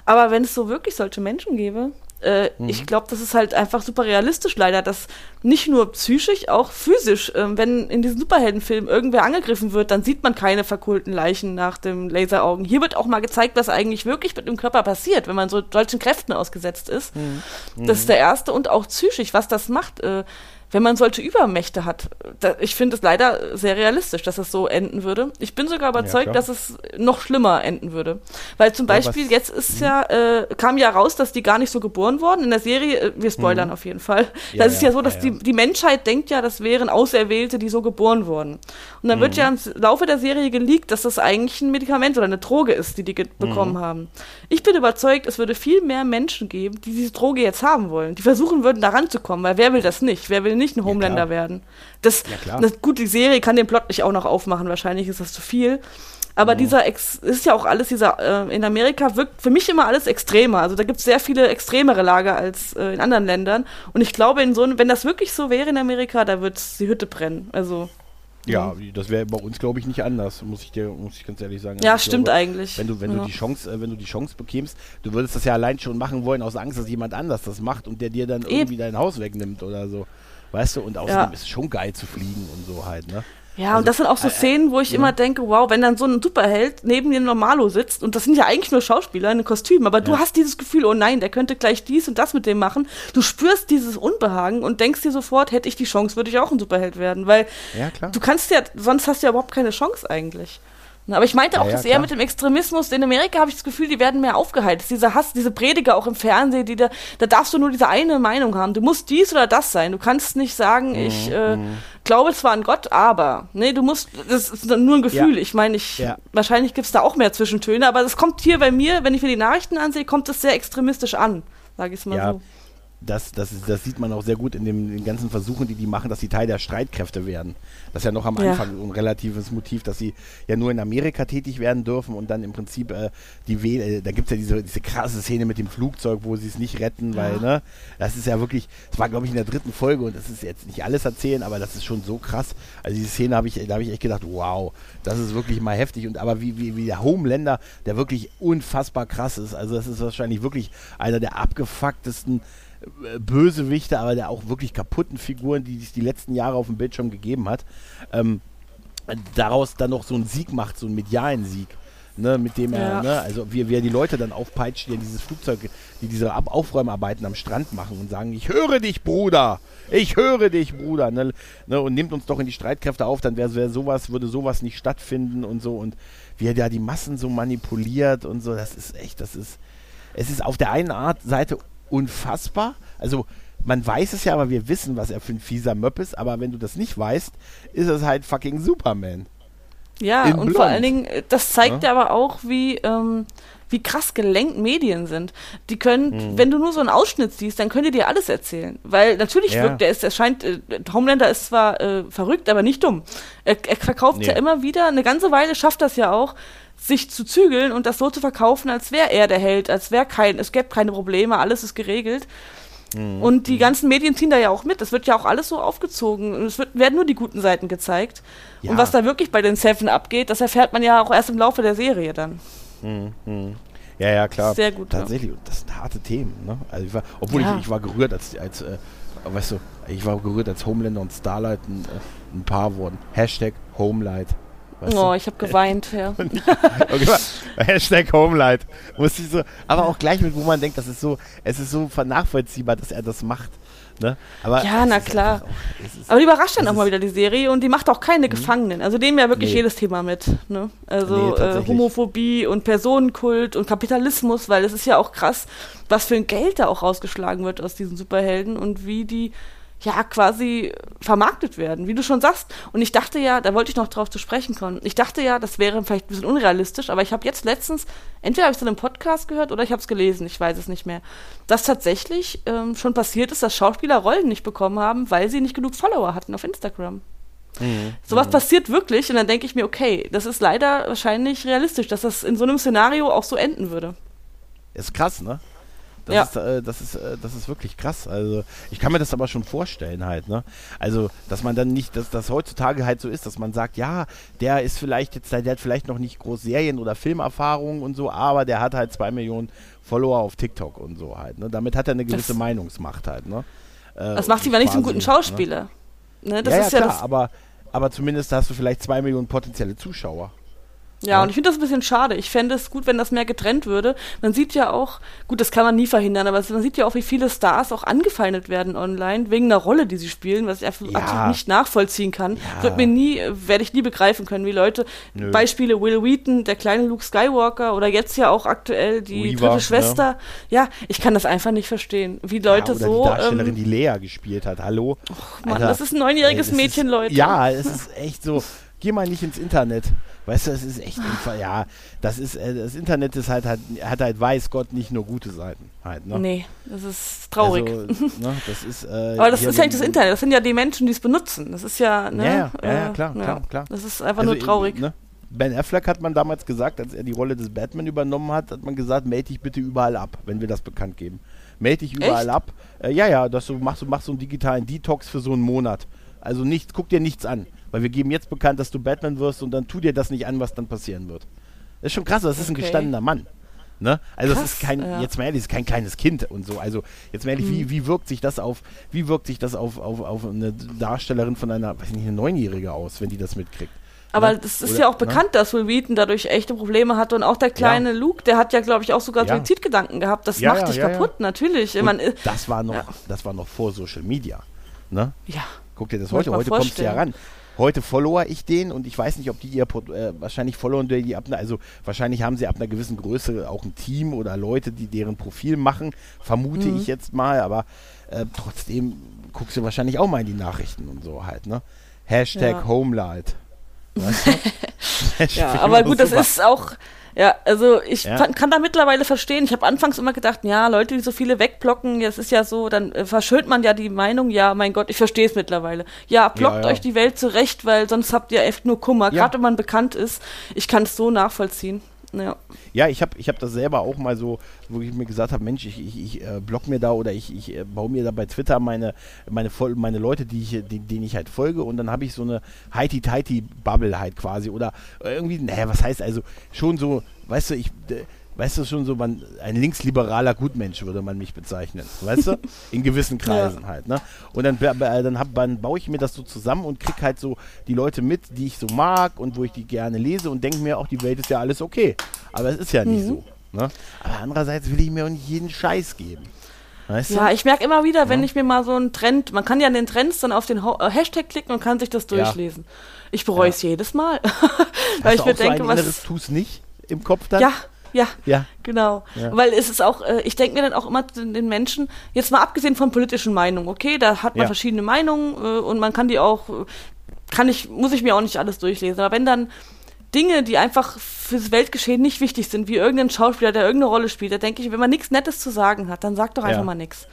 Aber wenn es so wirklich solche Menschen gäbe, äh, Mhm. ich glaube, das ist halt einfach super realistisch leider, dass nicht nur psychisch, auch physisch, ähm, wenn in diesen Superheldenfilmen irgendwer angegriffen wird, dann sieht man keine verkohlten Leichen nach dem Laseraugen. Hier wird auch mal gezeigt, was eigentlich wirklich mit dem Körper passiert, wenn man so solchen Kräften ausgesetzt ist. Mhm. Das ist der erste und auch psychisch, was das macht. Äh, wenn man solche Übermächte hat. Da, ich finde es leider sehr realistisch, dass es so enden würde. Ich bin sogar überzeugt, klar. dass es noch schlimmer enden würde. Weil zum Ja, Beispiel, was- jetzt ist ja, äh, kam ja raus, dass die gar nicht so geboren wurden. In der Serie, äh, wir spoilern auf jeden Fall. Ja, das ist ja, ja so, dass ja, ja. Die, die Menschheit denkt ja, das wären Auserwählte, die so geboren wurden. Und dann wird ja im Laufe der Serie geleakt, dass das eigentlich ein Medikament oder eine Droge ist, die die ge- bekommen haben. Ich bin überzeugt, es würde viel mehr Menschen geben, die diese Droge jetzt haben wollen. Die versuchen würden, da ranzukommen, weil wer will das nicht? Wer will nicht ein Homelander klar. werden? Das, Ja, das, gut, die Serie kann den Plot nicht auch noch aufmachen, wahrscheinlich ist das zu viel. Aber mhm. dieser Ex ist ja auch alles dieser, äh, in Amerika wirkt für mich immer alles extremer. Also da gibt es sehr viele extremere Lager als äh, in anderen Ländern. Und ich glaube, in so, wenn das wirklich so wäre in Amerika, da wird die Hütte brennen. Also. Ja, das wäre bei uns, glaube ich, nicht anders, muss ich dir, muss ich ganz ehrlich sagen. Ja, also stimmt glaube, eigentlich. Wenn du, wenn ja. du die Chance, äh, wenn du die Chance bekämst, du würdest das ja allein schon machen wollen, aus Angst, dass jemand anders das macht und der dir dann Eben. irgendwie dein Haus wegnimmt oder so. Weißt du, und außerdem ja. ist es schon geil zu fliegen und so halt, ne? Ja, also, und das sind auch so äh, Szenen, wo ich ja. immer denke, wow, wenn dann so ein Superheld neben dir Normalo sitzt, und das sind ja eigentlich nur Schauspieler in Kostümen, aber ja. du hast dieses Gefühl, oh nein, der könnte gleich dies und das mit dem machen. Du spürst dieses Unbehagen und denkst dir sofort, hätte ich die Chance, würde ich auch ein Superheld werden, weil ja, du kannst ja, sonst hast du ja überhaupt keine Chance eigentlich. Aber ich meinte auch, ja, dass eher mit dem Extremismus, in Amerika habe ich das Gefühl, die werden mehr aufgeheizt. Dieser Hass, diese Prediger auch im Fernsehen, die da, da darfst du nur diese eine Meinung haben. Du musst dies oder das sein. Du kannst nicht sagen, mhm. ich äh, mhm. glaube zwar an Gott, aber. Nee, du musst, das ist nur ein Gefühl. Ja. Ich meine, ich, ja. wahrscheinlich gibt es da auch mehr Zwischentöne, aber es kommt hier bei mir, wenn ich mir die Nachrichten ansehe, kommt es sehr extremistisch an, sage ich es mal ja. so das, das, das sieht man auch sehr gut in, dem, in den ganzen Versuchen, die die machen, dass sie Teil der Streitkräfte werden. Das ist ja noch am Anfang ja. ein relatives Motiv, dass sie ja nur in Amerika tätig werden dürfen und dann im Prinzip äh, die Wähl äh, da gibt es ja diese, diese krasse Szene mit dem Flugzeug, wo sie es nicht retten, ja. weil, ne, das ist ja wirklich, das war glaube ich in der dritten Folge und das ist jetzt nicht alles erzählen, aber das ist schon so krass. Also diese Szene habe ich, da habe ich echt gedacht, wow, das ist wirklich mal heftig und aber wie, wie, wie der Homelander, der wirklich unfassbar krass ist, also das ist wahrscheinlich wirklich einer der abgefucktesten Bösewichte, aber der auch wirklich kaputten Figuren, die es die letzten Jahre auf dem Bildschirm gegeben hat, ähm, daraus dann noch so einen Sieg macht, so einen medialen Sieg. Ne, mit dem er, ja. ne, also wie, wie er die Leute dann aufpeitscht, die dieses Flugzeug, die diese Ab Aufräumarbeiten am Strand machen und sagen, ich höre dich, Bruder, ich höre dich, Bruder, ne, ne, und nimmt uns doch in die Streitkräfte auf, dann wäre wär sowas, würde sowas nicht stattfinden und so und wie er da die Massen so manipuliert und so, das ist echt, das ist, es ist auf der einen Art Seite unfassbar. Also man weiß es ja, aber wir wissen, was er für ein fieser Möpp ist. Aber wenn du das nicht weißt, ist es halt fucking Superman. Ja, In und blond. vor allen Dingen, äh, das zeigt ja, aber auch, wie, ähm, wie krass gelenkt Medien sind. Die können, hm. wenn du nur so einen Ausschnitt siehst, dann können die dir alles erzählen. Weil natürlich ja. wirkt er, ist, er scheint, äh, Homelander ist zwar äh, verrückt, aber nicht dumm. Er, er verkauft nee. ja immer wieder, eine ganze Weile schafft das ja auch, sich zu zügeln und das so zu verkaufen, als wäre er der Held, als wäre kein, es gäbe keine Probleme, alles ist geregelt. Mhm. Und die ganzen Medien ziehen da ja auch mit. Das wird ja auch alles so aufgezogen. Und es wird, werden nur die guten Seiten gezeigt. Ja. Und was da wirklich bei den Seven abgeht, das erfährt man ja auch erst im Laufe der Serie dann. Mhm. mhm. Ja, ja, klar. Sehr gut. Tatsächlich, ja. das sind harte Themen. Ne? Also ich war, obwohl ja. ich, ich war gerührt, als, als äh, weißt du, ich war gerührt, als Homelander und Starlight ein, äh, ein Paar wurden. Hashtag Homelight. Weißt oh, du? ich habe geweint, ja. okay, Hashtag Homelight. Musste ich so, aber auch gleich mit, wo man denkt, das ist so, es ist so nachvollziehbar, dass er das macht. Ne? Aber ja, na klar. Auch, ist, aber die überrascht dann auch mal wieder die Serie und die macht auch keine mhm. Gefangenen. Also nehmen ja wirklich nee. jedes Thema mit. Ne? Also nee, äh, Homophobie und Personenkult und Kapitalismus, weil es ist ja auch krass, was für ein Geld da auch rausgeschlagen wird aus diesen Superhelden und wie die ja quasi vermarktet werden, wie du schon sagst. Und ich dachte ja, da wollte ich noch drauf zu sprechen kommen. Ich dachte ja, das wäre vielleicht ein bisschen unrealistisch, aber ich habe jetzt letztens, entweder habe ich es in einem Podcast gehört oder ich habe es gelesen, ich weiß es nicht mehr, dass tatsächlich ähm, schon passiert ist, dass Schauspieler Rollen nicht bekommen haben, weil sie nicht genug Follower hatten auf Instagram. Mhm. Sowas mhm. passiert wirklich und dann denke ich mir, okay, das ist leider wahrscheinlich realistisch, dass das in so einem Szenario auch so enden würde. Ist krass, ne? Das, ja. ist, äh, das, ist, äh, das ist wirklich krass. Also ich kann mir das aber schon vorstellen halt, ne? Also, dass man dann nicht, dass das heutzutage halt so ist, dass man sagt, ja, der ist vielleicht jetzt, der hat vielleicht noch nicht groß Serien- oder Filmerfahrungen und so, aber der hat halt zwei Millionen Follower auf TikTok und so halt. Ne? Damit hat er eine gewisse das, Meinungsmacht halt, ne? Äh, das macht ihn aber nicht zum guten ne? Schauspieler. Ne? Ne? Das ja, ist ja, klar, das aber, aber zumindest hast du vielleicht zwei Millionen potenzielle Zuschauer. Ja, ja, und ich finde das ein bisschen schade. Ich fände es gut, wenn das mehr getrennt würde. Man sieht ja auch, gut, das kann man nie verhindern, aber man sieht ja auch, wie viele Stars auch angefeindet werden online, wegen einer Rolle, die sie spielen, was ich einfach ja. absolut nicht nachvollziehen kann. Ja. Wird mir nie, werde ich nie begreifen können, wie Leute, Nö. Beispiele Will Wheaton, der kleine Luke Skywalker oder jetzt ja auch aktuell die Weaver, dritte Schwester. Ne? Ja, ich kann das einfach nicht verstehen, wie Leute oder so. Die Darstellerin, ähm, die Lea gespielt hat, hallo. Och, Mann, Alter, das ist ein neunjähriges Mädchen, ist, Leute. Ja, es ist echt so geh mal nicht ins Internet. Weißt du, das ist echt ja, das ist, äh, das Internet ist halt, hat, hat halt, weiß Gott, nicht nur gute Seiten halt, ne? Nee, das ist traurig. Also, ne, das ist, äh, Aber das ist ja nicht das Internet, das sind ja die Menschen, die es benutzen. Das ist ja, ne? Ja, ja, ja, ja klar, klar, klar. Das ist einfach also nur traurig. Ne? Ben Affleck hat man damals gesagt, als er die Rolle des Batman übernommen hat, hat man gesagt, melde dich bitte überall ab, wenn wir das bekannt geben. Melde dich überall Echt? ab. Äh, ja, ja, dass du machst, du machst so einen digitalen Detox für so einen Monat. Also nichts, guck dir nichts an. Weil wir geben jetzt bekannt, dass du Batman wirst und dann tu dir das nicht an, was dann passieren wird. Das ist schon krass, das ist ein Okay. gestandener Mann. Ne? Also Krass, das ist kein, ja. jetzt mal ehrlich, das ist kein kleines Kind und so. Also jetzt mal ehrlich, Mhm. wie, wie wirkt sich das auf, wie wirkt sich das auf, auf, auf eine Darstellerin von einer, weiß nicht, eine Neunjährige aus, wenn die das mitkriegt? Aber Ne? das ist Oder- ja auch ne? bekannt, dass Will Wheaton dadurch echte Probleme hatte und auch der kleine Luke, der hat ja, glaube ich, auch sogar Ja. Suizidgedanken gehabt. Das Ja, macht ja, dich ja, kaputt, natürlich. Man, äh, das war noch, ja. das war noch vor Social Media. Ne? ja. Guck dir das heute, heute kommst du ja vorstellen. ran. Heute follower ich den und ich weiß nicht, ob die ihr, äh, wahrscheinlich followen die ab, einer- also wahrscheinlich haben sie ab einer gewissen Größe auch ein Team oder Leute, die deren Profil machen, vermute Mhm. ich jetzt mal, aber äh, trotzdem guckst du wahrscheinlich auch mal in die Nachrichten und so halt, ne? Hashtag Ja. Homelight. Weißt du? Ja, aber gut, das ist auch, ja, also ich Ja. kann, kann da mittlerweile verstehen. Ich habe anfangs immer gedacht, ja, Leute, die so viele wegblocken, das ist ja so, dann äh, verschönt man ja die Meinung, ja, mein Gott, ich verstehe es mittlerweile. Ja, blockt Ja, ja. euch die Welt zurecht, weil sonst habt ihr echt nur Kummer, gerade wenn man bekannt ist. Ich kann es so nachvollziehen. Ja. Ja, ich habe ich hab das selber auch mal so, wo ich mir gesagt habe, Mensch, ich, ich, ich äh, block mir da oder ich, ich äh, baue mir da bei Twitter meine, meine, meine Leute, die ich, die, denen ich halt folge und dann habe ich so eine Heiti-Teiti-Bubble halt quasi oder irgendwie, naja, was heißt also schon so, weißt du, ich, äh, weißt du schon so, man, ein linksliberaler Gutmensch würde man mich bezeichnen, weißt du, in gewissen Kreisen halt, ne, und dann, dann, hab, dann baue ich mir das so zusammen und krieg halt so die Leute mit, die ich so mag und wo ich die gerne lese und denke mir auch, die Welt ist ja alles okay, aber es ist ja nicht so, ne, aber andererseits will ich mir auch nicht jeden Scheiß geben, weißt du? Ja, ich merke immer wieder, wenn Ja. ich mir mal so einen Trend, man kann ja in den Trends dann auf den äh, Hashtag klicken und kann sich das Ja. durchlesen. Ich bereue es jedes Mal. Weil du ich mir so denke, ein was. Tu's nicht im Kopf dann? Ja, ja, Ja. genau. Ja. Weil es ist auch, äh, ich denke mir dann auch immer den Menschen, jetzt mal abgesehen von politischen Meinungen, okay, da hat man Ja. verschiedene Meinungen äh, und man kann die auch, äh, kann ich, muss ich mir auch nicht alles durchlesen. Aber wenn dann Dinge, die einfach fürs Weltgeschehen nicht wichtig sind, wie irgendein Schauspieler, der irgendeine Rolle spielt, da denke ich, wenn man nichts Nettes zu sagen hat, dann sagt doch einfach Ja. mal nichts.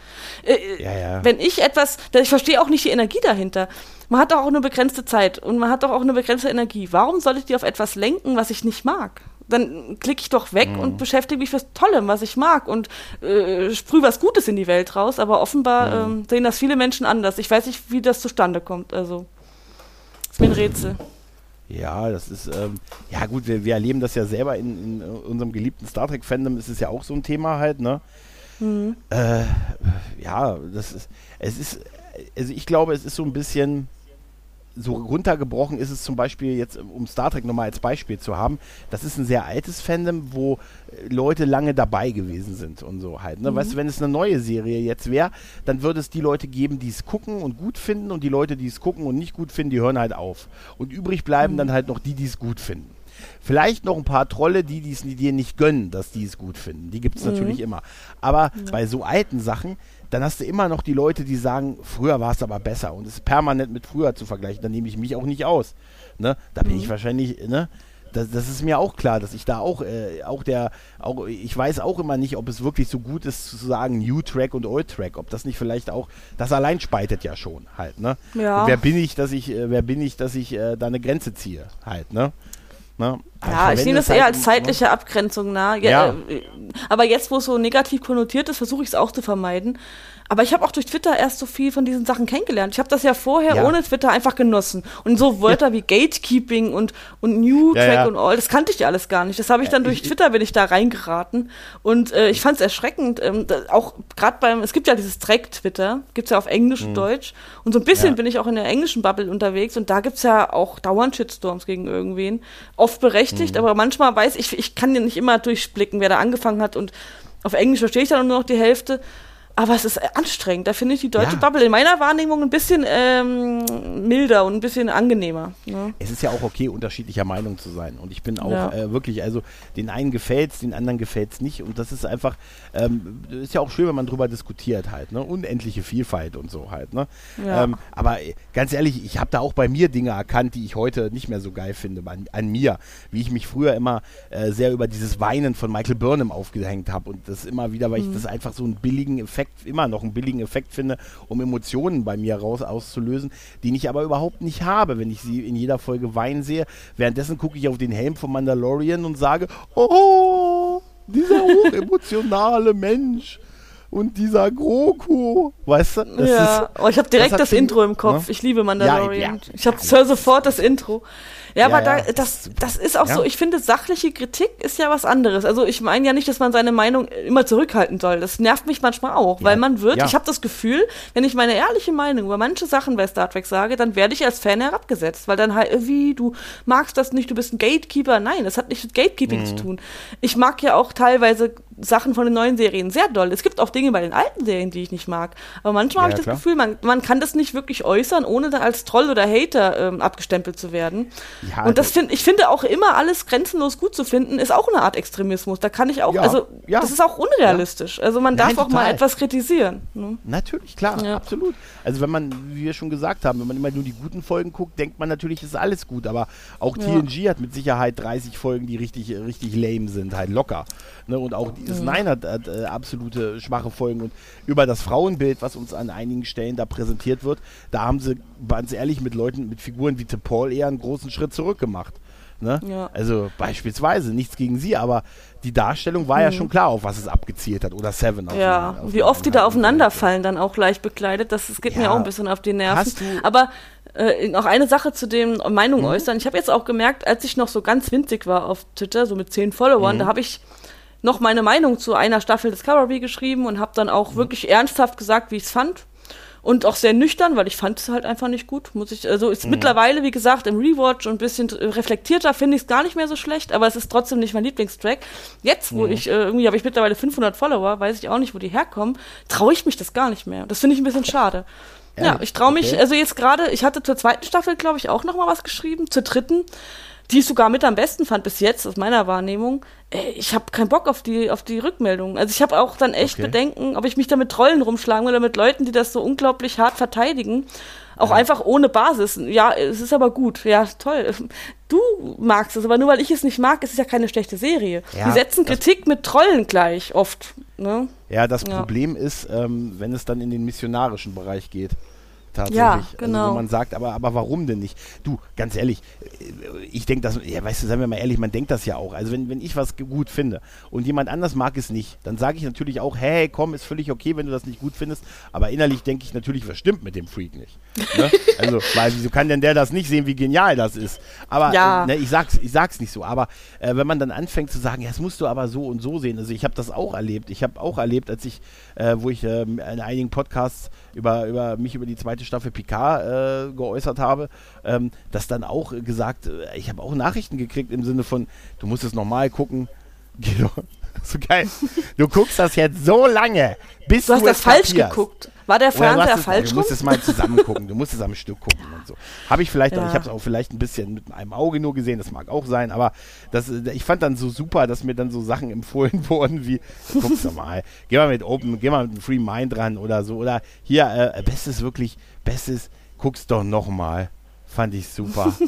Äh, Ja, ja. Wenn ich etwas, ich verstehe auch nicht die Energie dahinter. Man hat doch auch eine begrenzte Zeit und man hat doch auch eine begrenzte Energie. Warum soll ich die auf etwas lenken, was ich nicht mag? Dann klicke ich doch weg Mhm. und beschäftige mich fürs Tolle, was ich mag und äh, sprühe was Gutes in die Welt raus. Aber offenbar Mhm. ähm, sehen das viele Menschen anders. Ich weiß nicht, wie das zustande kommt. Also ist mir ein Rätsel. Ja, das ist, ähm, ja gut, wir, wir erleben das ja selber in, in äh, unserem geliebten Star Trek-Fandom, ist es ja auch so ein Thema halt, ne? Mhm. Äh, ja, das ist, es ist, also ich glaube, es ist so ein bisschen, so runtergebrochen ist es zum Beispiel jetzt, um Star Trek nochmal als Beispiel zu haben, das ist ein sehr altes Fandom, wo äh, Leute lange dabei gewesen sind und so halt. Ne? Weißt du, wenn es eine neue Serie jetzt wäre, dann würde es die Leute geben, die es gucken und gut finden und die Leute, die es gucken und nicht gut finden, die hören halt auf. Und übrig bleiben dann halt noch die, die es gut finden. Vielleicht noch ein paar Trolle, die dies die dir nicht gönnen, dass die es gut finden. Die gibt es natürlich immer. Aber bei so alten Sachen, dann hast du immer noch die Leute, die sagen, früher war es aber besser und es ist permanent mit früher zu vergleichen. Da nehme ich mich auch nicht aus. Ne? Da bin ich wahrscheinlich, ne? Das, das ist mir auch klar, dass ich da auch, äh, auch der, auch, ich weiß auch immer nicht, ob es wirklich so gut ist zu sagen New Track und Old Track, ob das nicht vielleicht auch, das allein spaltet ja schon halt, ne? Ja. Und wer bin ich, dass ich, äh, wer bin ich, dass ich äh, da eine Grenze ziehe halt, ne? Ne? Ja, ich verwende nehme das es eher als zeitliche Abgrenzung nah. Ja, Ja. äh, aber jetzt, wo es so negativ konnotiert ist, versuche ich es auch zu vermeiden. Aber ich habe auch durch Twitter erst so viel von diesen Sachen kennengelernt. Ich habe das ja vorher Ja. ohne Twitter einfach genossen. Und so Wörter wie Gatekeeping und, und New Ja, Track ja. und all, das kannte ich ja alles gar nicht. Das habe ich dann durch ich- Twitter bin ich da reingeraten. Und äh, ich fand es erschreckend. Ähm, auch gerade beim, es gibt ja dieses Track-Twitter, gibt's ja auf Englisch und Deutsch. Und so ein bisschen Mhm. Ja. bin ich auch in der englischen Bubble unterwegs und da gibt's ja auch dauernd Shitstorms gegen irgendwen. Oft berechtigt, Mhm. aber manchmal weiß ich, ich kann ja nicht immer durchblicken, wer da angefangen hat und auf Englisch verstehe ich dann nur noch die Hälfte. Aber es ist äh, anstrengend. Da finde ich die deutsche Ja. Bubble in meiner Wahrnehmung ein bisschen ähm, milder und ein bisschen angenehmer. Ne? es ist ja auch okay, unterschiedlicher Meinung zu sein. Und ich bin auch Ja. äh, wirklich, also den einen gefällt's, den anderen gefällt's nicht. Und das ist einfach, ähm, ist ja auch schön, wenn man drüber diskutiert halt, ne? Unendliche Vielfalt und so halt, ne? Ja. Ähm, aber äh, ganz ehrlich, ich habe da auch bei mir Dinge erkannt, die ich heute nicht mehr so geil finde, an, an mir. Wie ich mich früher immer äh, sehr über dieses Weinen von Michael Burnham aufgehängt habe. Und das immer wieder, weil ich das einfach so einen billigen Effekt Effekt, immer noch einen billigen Effekt finde, um Emotionen bei mir raus auszulösen, den ich aber überhaupt nicht habe, wenn ich sie in jeder Folge weinen sehe. Währenddessen gucke ich auf den Helm von Mandalorian und sage, oh, dieser hochemotionale Mensch und dieser Groku, weißt du? ja, ist, oh, ich habe direkt das, das Intro im Kopf. Ne? Ich liebe Mandalorian. Ja, ja, ich habe ja, sofort das Intro. Ja, aber da, das, das ist auch so, ich finde, sachliche Kritik ist ja was anderes. Also ich meine ja nicht, dass man seine Meinung immer zurückhalten soll. Das nervt mich manchmal auch, weil man wird, ich habe das Gefühl, wenn ich meine ehrliche Meinung über manche Sachen bei Star Trek sage, dann werde ich als Fan herabgesetzt, weil dann halt, wie, du magst das nicht, du bist ein Gatekeeper. Nein, das hat nichts mit Gatekeeping mhm. zu tun. Ich mag ja auch teilweise Sachen von den neuen Serien sehr doll. Es gibt auch Dinge bei den alten Serien, die ich nicht mag. Aber manchmal ja, habe ich das Gefühl, man, man kann das nicht wirklich äußern, ohne dann als Troll oder Hater ähm, abgestempelt zu werden. Ja, und das also finde ich finde auch immer alles grenzenlos gut zu finden, ist auch eine Art Extremismus. Da kann ich auch, ja, also das ist auch unrealistisch. Also man darf Nein, auch total. mal etwas kritisieren. Ne? Natürlich, klar, absolut. Also wenn man, wie wir schon gesagt haben, wenn man immer nur die guten Folgen guckt, denkt man natürlich, ist alles gut. Aber auch TNG hat mit Sicherheit 30 Folgen, die richtig, richtig lame sind, halt locker. Ne? Und auch die das Nein hat, hat äh, absolute schwache Folgen. Und über das Frauenbild, was uns an einigen Stellen da präsentiert wird, da haben sie, ganz ehrlich, mit Leuten, mit Figuren wie Tim Paul eher einen großen Schritt zurück gemacht. Ne? Ja. Also beispielsweise, nichts gegen sie, aber die Darstellung war mhm. ja schon klar, auf was es abgezielt hat. Oder Seven. Ja, wie oft die da aufeinanderfallen, dann auch leicht bekleidet, das, das geht ja. mir auch ein bisschen auf die Nerven. Aber äh, noch eine Sache zu dem Meinung mhm. äußern. Ich habe jetzt auch gemerkt, als ich noch so ganz winzig war auf Twitter, so mit zehn Followern, mhm. da habe ich noch meine Meinung zu einer Staffel Discovery geschrieben und habe dann auch mhm. wirklich ernsthaft gesagt, wie ich es fand. Und auch sehr nüchtern, weil ich fand es halt einfach nicht gut. Muss ich, also ist mhm. mittlerweile, wie gesagt, im Rewatch und ein bisschen reflektierter finde ich es gar nicht mehr so schlecht, aber es ist trotzdem nicht mein Lieblingstrack. Jetzt, wo mhm. ich, äh, irgendwie habe ich mittlerweile 500 Follower, weiß ich auch nicht, wo die herkommen, traue ich mich das gar nicht mehr. Das finde ich ein bisschen schade. Ja, ich traue mich, okay. also jetzt gerade, ich hatte zur zweiten Staffel, glaube ich, auch noch mal was geschrieben, zur dritten die ich sogar mit am besten fand bis jetzt, aus meiner Wahrnehmung. Ey, ich habe keinen Bock auf die, auf die Rückmeldung. Also ich habe auch dann echt okay. Bedenken, ob ich mich da mit Trollen rumschlagen will oder mit Leuten, die das so unglaublich hart verteidigen. Auch ja. einfach ohne Basis. Ja, es ist aber gut. Ja, toll. Du magst es, aber nur weil ich es nicht mag, ist es ja keine schlechte Serie. Ja, die setzen Kritik mit Trollen gleich, oft. Ne? Ja, das ja. Problem ist, ähm, wenn es dann in den missionarischen Bereich geht tatsächlich. Ja, genau. Also, wo man sagt, aber, aber warum denn nicht? Du, ganz ehrlich, äh, ich denke das, ja, weißt du, sagen wir mal ehrlich, man denkt das ja auch. Also wenn, wenn ich was gut finde und jemand anders mag es nicht, dann sage ich natürlich auch, hey, komm, ist völlig okay, wenn du das nicht gut findest, aber innerlich denke ich natürlich, was stimmt mit dem Freak nicht. Ne? Also, weil wieso kann denn der das nicht sehen, wie genial das ist? Aber ja. äh, ne, ich sag's, ich sag's nicht so, aber äh, wenn man dann anfängt zu sagen, ja, das musst du aber so und so sehen, also ich habe das auch erlebt. Ich habe auch erlebt, als ich, äh, wo ich äh, in einigen Podcasts über, über mich über die zweite Staffel Picard äh, geäußert habe, ähm, dass dann auch gesagt, äh, ich habe auch Nachrichten gekriegt im Sinne von, du musst es nochmal gucken. so geil. Du guckst das jetzt so lange, bis du, du hast das falsch kapierst. geguckt. War der Fernseher falsch Du musst es mal zusammen gucken. Du musst es am Stück gucken und so. Habe ich vielleicht, ja. ich habe es auch vielleicht ein bisschen mit einem Auge nur gesehen. Das mag auch sein, aber das, ich fand dann so super, dass mir dann so Sachen empfohlen wurden wie, guck's doch mal, geh mal mit Open, geh mal mit Free Mind ran oder so. Oder hier, äh, bestes wirklich, bestes, guck's doch noch mal. Fand ich super.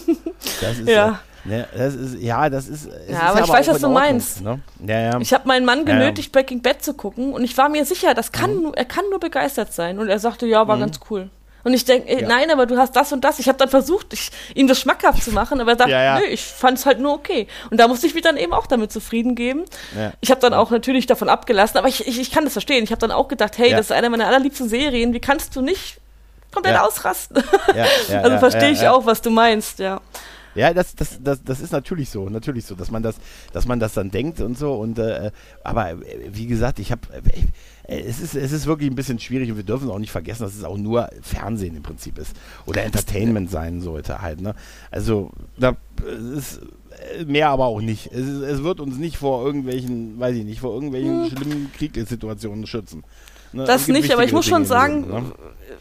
Das ist ja. Ne, das ist, ja, das ist. Ja, aber ich weiß, was du Ordnung, meinst. Ne? Ja, ja. Ich habe meinen Mann genötigt, ja, Breaking Bad zu gucken und ich war mir sicher, das kann, mhm. er kann nur begeistert sein. Und er sagte, ja, war mhm. ganz cool. Und ich denke, ja. nein, aber du hast das und das. Ich habe dann versucht, ich, ihm das schmackhaft zu machen, aber er sagt, ja, ja. nö, ich fand es halt nur okay. Und da musste ich mich dann eben auch damit zufrieden geben. Ich habe dann auch natürlich davon abgelassen, aber ich, ich, ich kann das verstehen. Ich habe dann auch gedacht, hey, das ist eine meiner allerliebsten Serien. Wie kannst du nicht komplett ausrasten? also verstehe ich auch, was du meinst, ja. Ja, das, das, das, das ist natürlich so, natürlich so, dass man das, dass man das dann denkt und so. Und äh, aber äh, wie gesagt, ich habe äh, es ist, es ist wirklich ein bisschen schwierig und wir dürfen auch nicht vergessen, dass es auch nur Fernsehen im Prinzip ist. Oder Entertainment sein sollte halt. Ne? Also da ist äh, mehr aber auch nicht. Es, es wird uns nicht vor irgendwelchen, weiß ich nicht, vor irgendwelchen hm. schlimmen Kriegssituationen schützen. Ne? Das nicht, aber ich muss schon sagen, ne?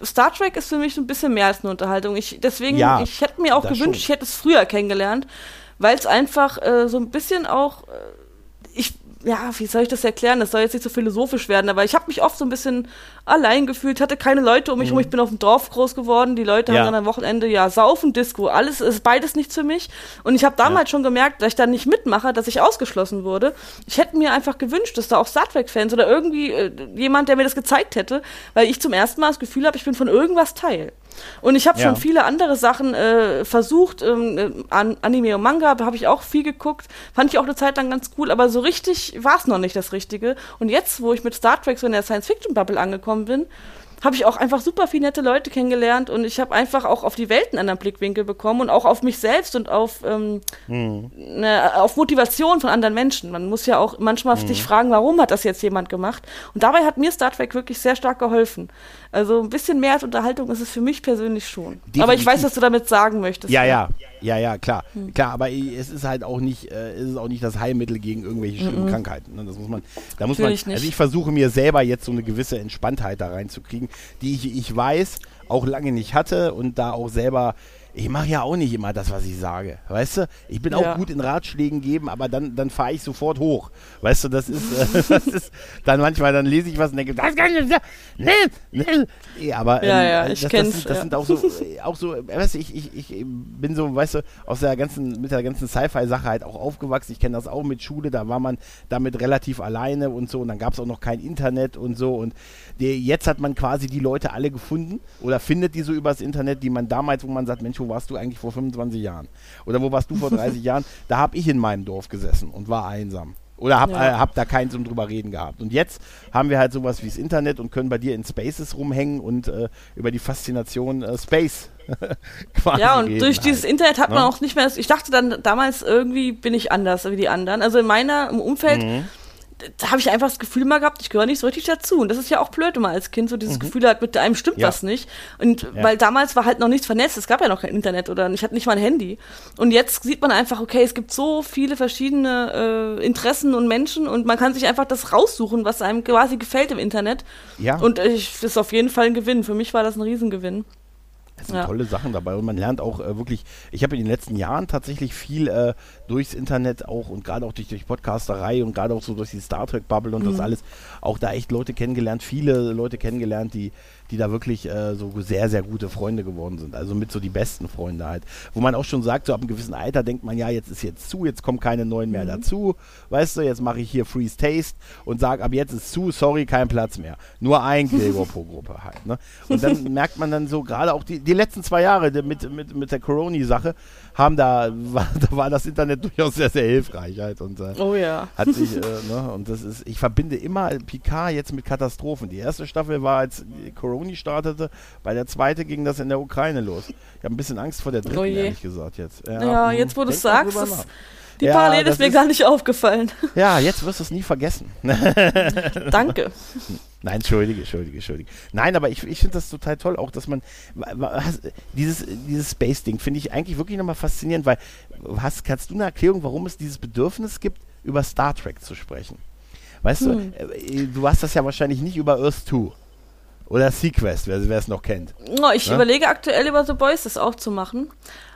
Star Trek ist für mich so ein bisschen mehr als eine Unterhaltung. Ich, deswegen, ja, ich hätte mir auch gewünscht, schon. ich hätte es früher kennengelernt, weil es einfach äh, so ein bisschen auch, äh, ich ja, wie soll ich das erklären? Das soll jetzt nicht so philosophisch werden, aber ich habe mich oft so ein bisschen allein gefühlt, hatte keine Leute um mich. Mhm. Ich bin auf dem Dorf groß geworden. Die Leute ja. haben dann am Wochenende ja Saufen, Disco, alles ist beides nicht für mich. Und ich habe damals ja. schon gemerkt, dass ich da nicht mitmache, dass ich ausgeschlossen wurde. Ich hätte mir einfach gewünscht, dass da auch Star Trek-Fans oder irgendwie äh, jemand, der mir das gezeigt hätte, weil ich zum ersten Mal das Gefühl habe, ich bin von irgendwas Teil. Und ich habe ja. schon viele andere Sachen äh, versucht. Ähm, äh, an Anime und Manga habe ich auch viel geguckt. Fand ich auch eine Zeit lang ganz cool, aber so richtig war es noch nicht das Richtige. Und jetzt, wo ich mit Star Trek so in der Science-Fiction-Bubble angekommen bin, habe ich auch einfach super viele nette Leute kennengelernt und ich habe einfach auch auf die Welt einen anderen Blickwinkel bekommen und auch auf mich selbst und auf, ähm, mhm. ne, auf Motivation von anderen Menschen. Man muss ja auch manchmal mhm. sich fragen, warum hat das jetzt jemand gemacht? Und dabei hat mir Star Trek wirklich sehr stark geholfen. Also ein bisschen mehr als Unterhaltung ist es für mich persönlich schon. Definitiv. Aber ich weiß, was du damit sagen möchtest. Ja, ja, ja, ja, klar. Hm. Klar, aber es ist halt auch nicht, äh, es ist auch nicht das Heilmittel gegen irgendwelche schlimmen mhm. Krankheiten. Ne? Das muss man, da muss Natürlich man, also ich versuche mir selber jetzt so eine gewisse Entspanntheit da reinzukriegen, die ich, ich weiß, auch lange nicht hatte und da auch selber ich mache ja auch nicht immer das, was ich sage. Weißt du? Ich bin ja. auch gut in Ratschlägen geben, aber dann, dann fahre ich sofort hoch. Weißt du, das ist, äh, das ist dann manchmal, dann lese ich was und denke, das kann ich nicht. Nee, nee. aber ja, ja, ähm, ich das, das, das, sind auch so, auch so, weißt du, ich, ich, ich bin so, weißt du, aus der ganzen, mit der ganzen Sci-Fi-Sache halt auch aufgewachsen. Ich kenne das auch mit Schule, da war man damit relativ alleine und so und dann gab es auch noch kein Internet und so und der, jetzt hat man quasi die Leute alle gefunden oder findet die so übers Internet, die man damals, wo man sagt, Mensch, wo warst du eigentlich vor 25 Jahren? Oder wo warst du vor 30 Jahren? Da habe ich in meinem Dorf gesessen und war einsam. Oder hab, ja. äh, hab da keinen zum drüber reden gehabt. Und jetzt haben wir halt sowas wie das Internet und können bei dir in Spaces rumhängen und äh, über die Faszination äh, Space quasi. Ja, und durch halt. dieses Internet hat man? Ne? auch nicht mehr. Ich dachte dann damals irgendwie bin ich anders wie die anderen. Also in meiner im Umfeld. Mhm da habe ich einfach das Gefühl immer gehabt, ich gehöre nicht so richtig dazu. Und das ist ja auch blöd, wenn man als Kind so dieses mhm. Gefühl hat, mit einem stimmt ja. was nicht. Und ja. weil damals war halt noch nichts vernetzt, es gab ja noch kein Internet oder ich hatte nicht mal ein Handy. Und jetzt sieht man einfach, okay, es gibt so viele verschiedene äh, Interessen und Menschen und man kann sich einfach das raussuchen, was einem quasi gefällt im Internet. Ja. Und ich, das ist auf jeden Fall ein Gewinn. Für mich war das ein Riesengewinn. Es sind ja. tolle Sachen dabei und man lernt auch äh, wirklich, ich habe in den letzten Jahren tatsächlich viel äh, durchs Internet auch und gerade auch durch, durch Podcasterei und gerade auch so durch die Star Trek Bubble und mhm. das alles, auch da echt Leute kennengelernt, viele Leute kennengelernt, die, die da wirklich äh, so sehr, sehr gute Freunde geworden sind. Also mit so die besten Freunde halt. Wo man auch schon sagt, so ab einem gewissen Alter denkt man, ja, jetzt ist jetzt zu, jetzt kommen keine neuen mehr mhm. dazu. Weißt du, jetzt mache ich hier Freeze Taste und sage, ab jetzt ist zu, sorry, kein Platz mehr. Nur ein Gregor pro Gruppe halt. Ne? Und dann merkt man dann so, gerade auch die, die letzten zwei Jahre mit, mit, mit der Corona-Sache, haben da, war, da war das Internet durchaus sehr, sehr hilfreich halt. Und, äh, oh ja. Hat sich, äh, ne, und das ist, ich verbinde immer Picard jetzt mit Katastrophen. Die erste Staffel war, als Corona startete, bei der zweite ging das in der Ukraine los. Ich habe ein bisschen Angst vor der dritten, oh ehrlich gesagt jetzt. Ja, ja jetzt wo du sagst, die ja, Parallele ist mir ist, gar nicht aufgefallen. Ja, jetzt wirst du es nie vergessen. Danke. Nein, entschuldige, entschuldige, entschuldige. Nein, aber ich, ich finde das total toll, auch dass man dieses, dieses Space-Ding finde ich eigentlich wirklich nochmal faszinierend, weil hast, kannst du eine Erklärung, warum es dieses Bedürfnis gibt, über Star Trek zu sprechen? Weißt hm. du, äh, du hast das ja wahrscheinlich nicht über Earth 2 oder Sequest, wer es noch kennt. Oh, ich ja? überlege aktuell über The Boys das auch zu machen.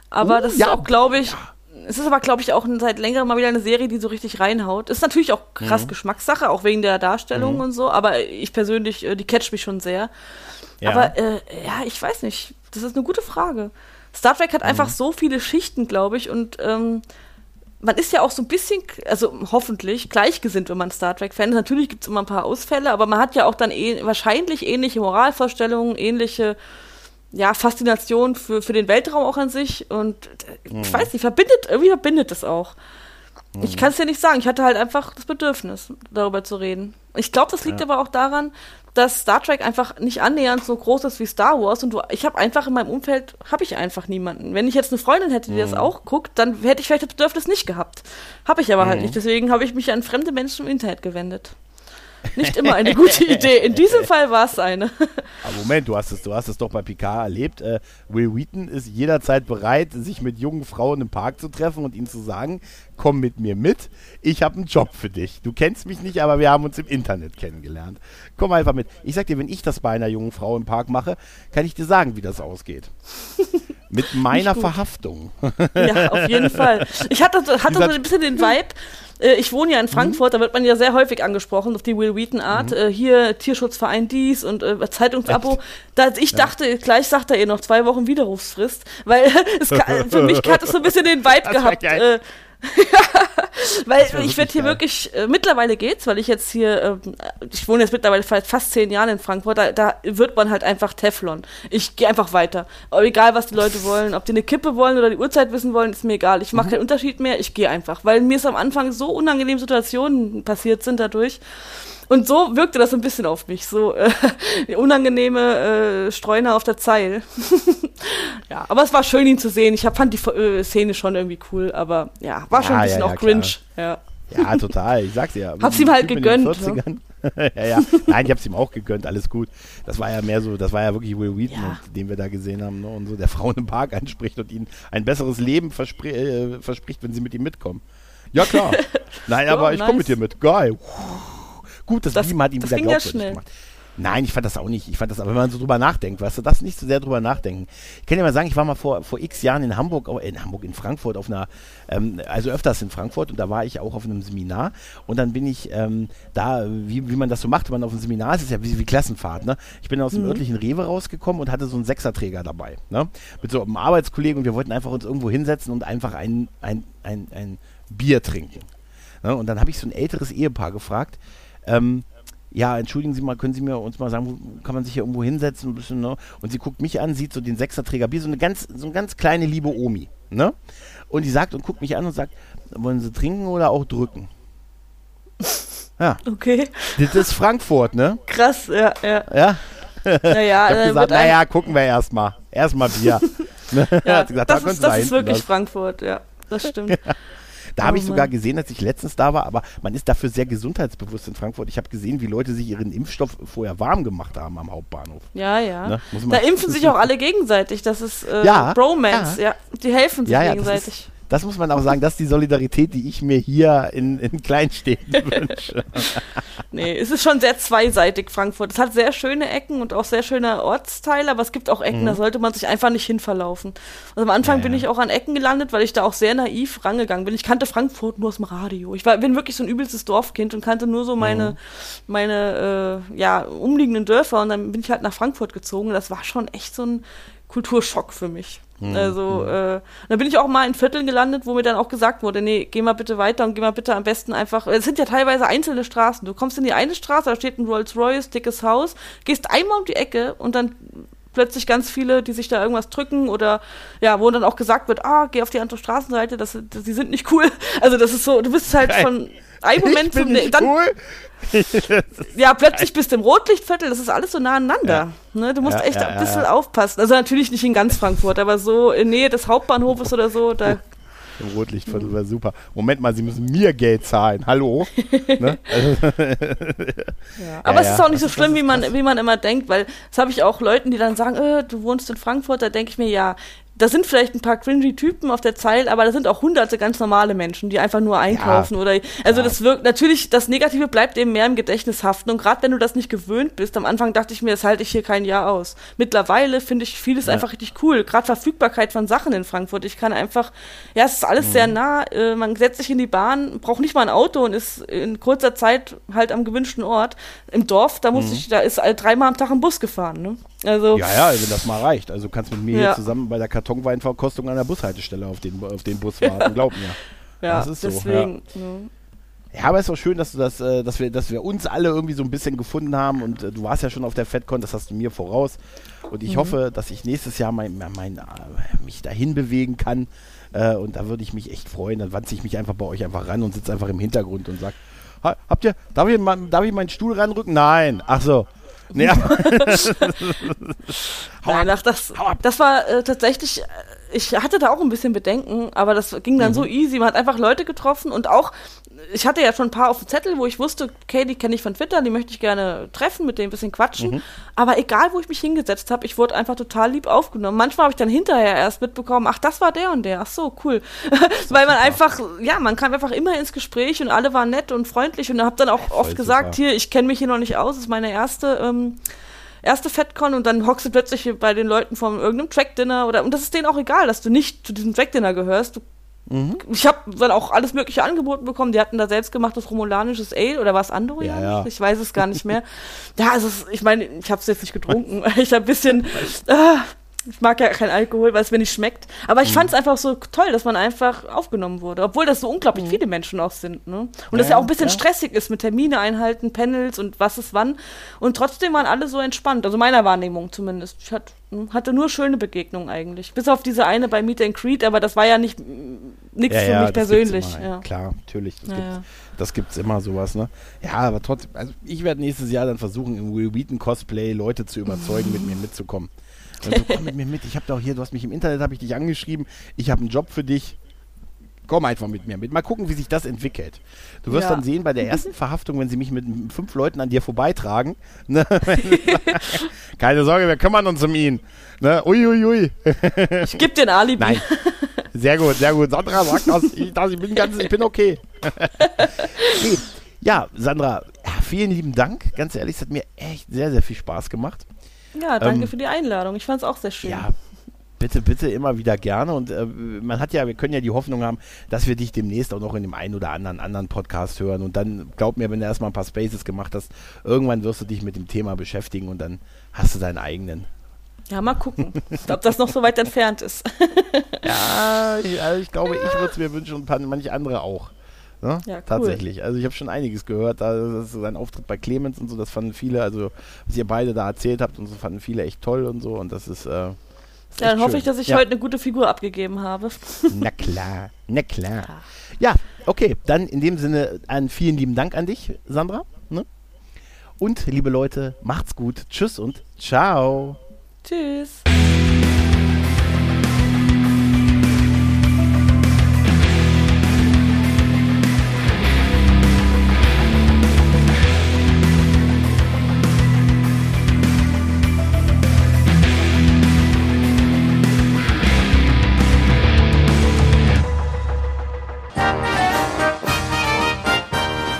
Aber uh, das ist ja, auch, glaube ich, ja es ist aber, glaube ich, auch seit längerem mal wieder eine Serie, die so richtig reinhaut. Ist natürlich auch krass mhm. Geschmackssache, auch wegen der Darstellung mhm. und so, aber ich persönlich, äh, die catcht mich schon sehr. Ja. Aber äh, ja, ich weiß nicht. Das ist eine gute Frage. Star Trek hat mhm. einfach so viele Schichten, glaube ich, und ähm, man ist ja auch so ein bisschen, also hoffentlich, gleichgesinnt, wenn man Star Trek-Fan ist. Natürlich gibt es immer ein paar Ausfälle, aber man hat ja auch dann eh, wahrscheinlich ähnliche Moralvorstellungen, ähnliche ja, Faszination für, für den Weltraum auch an sich. Und mhm. ich weiß nicht, verbindet, irgendwie verbindet es auch. Mhm. Ich kann es dir nicht sagen. Ich hatte halt einfach das Bedürfnis, darüber zu reden. Ich glaube, das liegt ja. aber auch daran, dass Star Trek einfach nicht annähernd so groß ist wie Star Wars und du, ich habe einfach in meinem Umfeld habe ich einfach niemanden. Wenn ich jetzt eine Freundin hätte, die mhm. das auch guckt, dann hätte ich vielleicht das Bedürfnis nicht gehabt. Habe ich aber halt nicht. Deswegen habe ich mich an fremde Menschen im Internet gewendet nicht immer eine gute Idee. In diesem Fall war es eine. Aber Moment, du hast es, du hast es doch bei Picard erlebt. Äh, Will Wheaton ist jederzeit bereit, sich mit jungen Frauen im Park zu treffen und ihnen zu sagen, komm mit mir mit, ich habe einen Job für dich. Du kennst mich nicht, aber wir haben uns im Internet kennengelernt. Komm einfach mit. Ich sag dir, wenn ich das bei einer jungen Frau im Park mache, kann ich dir sagen, wie das ausgeht. Mit meiner Verhaftung. Ja, auf jeden Fall. Ich hatte, hatte so ein bisschen den Vibe, äh, ich wohne ja in Frankfurt, mhm. da wird man ja sehr häufig angesprochen auf die Will Wheaton Art. Mhm. Äh, hier Tierschutzverein dies und äh, Zeitungsabo. Da, ich ja. dachte, gleich sagt er ihr noch zwei Wochen Widerrufsfrist, weil es, für mich hat es so ein bisschen den Vibe gehabt. Äh, weil ich werde hier geil. wirklich, äh, mittlerweile geht's, weil ich jetzt hier, äh, ich wohne jetzt mittlerweile fast zehn Jahre in Frankfurt, da, da wird man halt einfach Teflon. Ich gehe einfach weiter. Aber egal, was die Leute wollen, ob die eine Kippe wollen oder die Uhrzeit wissen wollen, ist mir egal. Ich mache mhm. keinen Unterschied mehr, ich gehe einfach. Weil mir ist am Anfang so unangenehme Situationen passiert sind dadurch. Und so wirkte das ein bisschen auf mich, so äh, unangenehme äh, Streuner auf der Zeil. ja, aber es war schön, ihn zu sehen. Ich hab, fand die äh, Szene schon irgendwie cool, aber ja, war schon ein bisschen ja, ja, auch cringe. Ja. ja, total. Ich sag's ja. Hab's ihm halt gegönnt. Ne? ja, ja. Nein, ich hab's ihm auch gegönnt, alles gut. Das war ja mehr so, das war ja wirklich Will Wheaton, ja. den wir da gesehen haben, ne? und so, der Frauen im Park anspricht und ihnen ein besseres Leben verspr äh, verspricht, wenn sie mit ihm mitkommen. Ja, klar. Nein, aber ich nice. komme mit dir mit. Geil. Gut, das, das Beam hat ihm wieder glaubwürdig ja gemacht. Nein, ich fand das auch nicht. Ich fand das, aber wenn man so drüber nachdenkt, weißt du, das nicht so sehr drüber nachdenken. Ich kann dir mal sagen, ich war mal vor, vor x Jahren in Hamburg, in Hamburg, in Frankfurt auf einer, ähm, also öfters in Frankfurt und da war ich auch auf einem Seminar und dann bin ich ähm, da, wie, wie man das so macht, wenn man auf einem Seminar ist, ist ja wie, wie Klassenfahrt, ne? Ich bin aus dem mhm. örtlichen Rewe rausgekommen und hatte so einen Sechserträger dabei, ne? Mit so einem Arbeitskollegen und wir wollten einfach uns irgendwo hinsetzen und einfach ein, ein, ein, ein Bier trinken. Ne? Und dann habe ich so ein älteres Ehepaar gefragt, ähm, ja, entschuldigen Sie mal, können Sie mir uns mal sagen, wo kann man sich hier irgendwo hinsetzen? Ein bisschen, ne? Und sie guckt mich an, sieht so den Sechserträger Bier, so eine ganz, so eine ganz kleine liebe Omi, ne? Und die sagt und guckt mich an und sagt, wollen Sie trinken oder auch drücken? Ja. Okay. Das ist Frankfurt, ne? Krass, ja, ja. Ja. Naja, ich hab gesagt, naja, gucken wir erstmal. Erstmal Bier. Ne? ja, gesagt, das, da ist, das ist wirklich das. Frankfurt, ja. Das stimmt. Da oh, habe ich sogar gesehen, als ich letztens da war, aber man ist dafür sehr gesundheitsbewusst in Frankfurt. Ich habe gesehen, wie Leute sich ihren Impfstoff vorher warm gemacht haben am Hauptbahnhof. Ja, ja. Ne? Da impfen sich auch alle gegenseitig. Das ist äh, ja, Bromance. Ja. ja. Die helfen sich gegenseitig das muss man auch sagen, das ist die Solidarität, die ich mir hier in, in Kleinstädten wünsche. nee, es ist schon sehr zweiseitig, Frankfurt. Es hat sehr schöne Ecken und auch sehr schöne Ortsteile, aber es gibt auch Ecken, mhm. da sollte man sich einfach nicht hinverlaufen. Also am Anfang ja, bin ich auch an Ecken gelandet, weil ich da auch sehr naiv rangegangen bin. Ich kannte Frankfurt nur aus dem Radio. Ich war, bin wirklich so ein übelstes Dorfkind und kannte nur so meine, mhm. meine äh, ja, umliegenden Dörfer und dann bin ich halt nach Frankfurt gezogen. Das war schon echt so ein Kulturschock für mich. Mhm. Also, mhm. äh, da bin ich auch mal in Vierteln gelandet, wo mir dann auch gesagt wurde, nee, geh mal bitte weiter und geh mal bitte am besten einfach. Es sind ja teilweise einzelne Straßen. Du kommst in die eine Straße, da steht ein Rolls Royce, dickes Haus, gehst einmal um die Ecke und dann plötzlich ganz viele, die sich da irgendwas drücken oder ja, wo dann auch gesagt wird, ah, geh auf die andere Straßenseite, das, das, die sind nicht cool. Also das ist so, du bist halt von einem Moment zum nächsten. Dann, cool. ja, plötzlich bist du im Rotlichtviertel, das ist alles so nah aneinander. Ja. Ne? Du musst ja, echt ja, ein bisschen aufpassen. Also natürlich nicht in ganz Frankfurt, aber so in Nähe des Hauptbahnhofes oder so, da im Rotlichtviertel wäre super. Moment mal, Sie müssen mir Geld zahlen. Hallo? ne? ja. Aber es ist auch nicht so schlimm, wie man, wie man immer denkt, weil das habe ich auch Leuten, die dann sagen, äh, du wohnst in Frankfurt, da denke ich mir, ja, da sind vielleicht ein paar cringy Typen auf der Zeile, aber da sind auch hunderte ganz normale Menschen, die einfach nur einkaufen ja, oder also ja. das wirkt natürlich das Negative bleibt eben mehr im Gedächtnis haften und gerade wenn du das nicht gewöhnt bist, am Anfang dachte ich mir, das halte ich hier kein Jahr aus. Mittlerweile finde ich vieles ja. einfach richtig cool, gerade Verfügbarkeit von Sachen in Frankfurt. Ich kann einfach ja, es ist alles mhm. sehr nah, äh, man setzt sich in die Bahn, braucht nicht mal ein Auto und ist in kurzer Zeit halt am gewünschten Ort. Im Dorf, da muss mhm. ich da ist dreimal am Tag ein Bus gefahren, ne? Also ja, ja, wenn das mal reicht. Also kannst mit mir hier zusammen bei der Kat Kartonweinverkostung an der Bushaltestelle auf den, auf den Bus warten, glaub mir. Ja, das ist deswegen. So, ja. Ja, aber es ist auch schön, dass du das, äh, dass wir, dass wir uns alle irgendwie so ein bisschen gefunden haben und äh, du warst ja schon auf der FedCon, das hast du mir voraus. Und ich mhm. hoffe, dass ich nächstes Jahr mein, mein, äh, mich dahin bewegen kann. Äh, und da würde ich mich echt freuen. Dann wanze ich mich einfach bei euch einfach ran und sitze einfach im Hintergrund und sag, habt ihr, darf ich, darf ich meinen Stuhl ranrücken? Nein. Ach so. Nee, Nein, ach, das, das war äh, tatsächlich, ich hatte da auch ein bisschen Bedenken, aber das ging dann mhm. so easy. Man hat einfach Leute getroffen und auch ich hatte ja schon ein paar auf dem Zettel, wo ich wusste, okay, die kenne ich von Twitter, die möchte ich gerne treffen, mit denen ein bisschen quatschen. Mhm. Aber egal, wo ich mich hingesetzt habe, ich wurde einfach total lieb aufgenommen. Manchmal habe ich dann hinterher erst mitbekommen, ach, das war der und der. Ach so, cool. Weil man einfach, ja, man kam einfach immer ins Gespräch und alle waren nett und freundlich und habe dann auch ja, oft gesagt, super. hier, ich kenne mich hier noch nicht aus, das ist meine erste ähm, erste FedCon und dann hockst du plötzlich bei den Leuten von irgendeinem Track-Dinner oder, und das ist denen auch egal, dass du nicht zu diesem Track-Dinner gehörst. Du, mhm. Ich habe dann auch alles mögliche angeboten bekommen. Die hatten da selbstgemachtes romulanisches Ale oder was Andorianisch? Ja, ja. Ich weiß es gar nicht mehr. ja, also ich meine, ich habe es jetzt nicht getrunken. ich habe ein bisschen, äh, ich mag ja keinen Alkohol, weil es mir nicht schmeckt. Aber ich mhm. fand es einfach so toll, dass man einfach aufgenommen wurde. Obwohl das so unglaublich mhm. viele Menschen auch sind. Ne? Und ja, das ja auch ein bisschen ja. stressig ist mit Termine einhalten, Panels und was ist wann. Und trotzdem waren alle so entspannt. Also meiner Wahrnehmung zumindest. Ich hat, hm, hatte nur schöne Begegnungen eigentlich. Bis auf diese eine bei Meet and Greet, aber das war ja nicht nichts für mich persönlich. Ja. Klar, natürlich. Das, ja, gibt's, das gibt's immer sowas, ne? Ja, aber trotzdem, also ich werde nächstes Jahr dann versuchen, im Will Wheaton Cosplay Leute zu überzeugen, mit mir mitzukommen. Also komm mit mir mit. Ich habe doch hier, du hast mich im Internet, habe ich dich angeschrieben. Ich habe einen Job für dich. Komm einfach mit mir mit. Mal gucken, wie sich das entwickelt. Du wirst ja. dann sehen, bei der ersten Verhaftung, wenn sie mich mit fünf Leuten an dir vorbeitragen. Ne? Keine Sorge, wir kümmern uns um ihn. Ne? Uiuiui. Ui, ui. Ich gebe dir ein Alibi. Nein. Sehr gut, sehr gut. Sandra sagt das. Ich, das, ich, bin, ganz, ich bin okay. Ja, Sandra, vielen lieben Dank. Ganz ehrlich, es hat mir echt sehr, sehr viel Spaß gemacht. Ja, danke ähm, für die Einladung. Ich fand es auch sehr schön. Ja, bitte, bitte immer wieder gerne. Und äh, man hat ja, wir können ja die Hoffnung haben, dass wir dich demnächst auch noch in dem einen oder anderen anderen Podcast hören. Und dann, glaub mir, wenn du erstmal ein paar Spaces gemacht hast, irgendwann wirst du dich mit dem Thema beschäftigen und dann hast du deinen eigenen. Ja, mal gucken, ob das noch so weit entfernt ist. ja, ich, also ich glaube, ich würde es mir wünschen und manche andere auch. Ne? Ja, cool. Tatsächlich. Also ich habe schon einiges gehört. Da ist sein Auftritt bei Clemens und so, das fanden viele, also was ihr beide da erzählt habt und so, fanden viele echt toll und so. Und das ist. Äh, ja, dann hoffe schön. ich, dass ich ja. heute eine gute Figur abgegeben habe. Na klar, na klar. Ja, okay, dann in dem Sinne einen vielen lieben Dank an dich, Sandra. Ne? Und liebe Leute, macht's gut. Tschüss und ciao. Tschüss.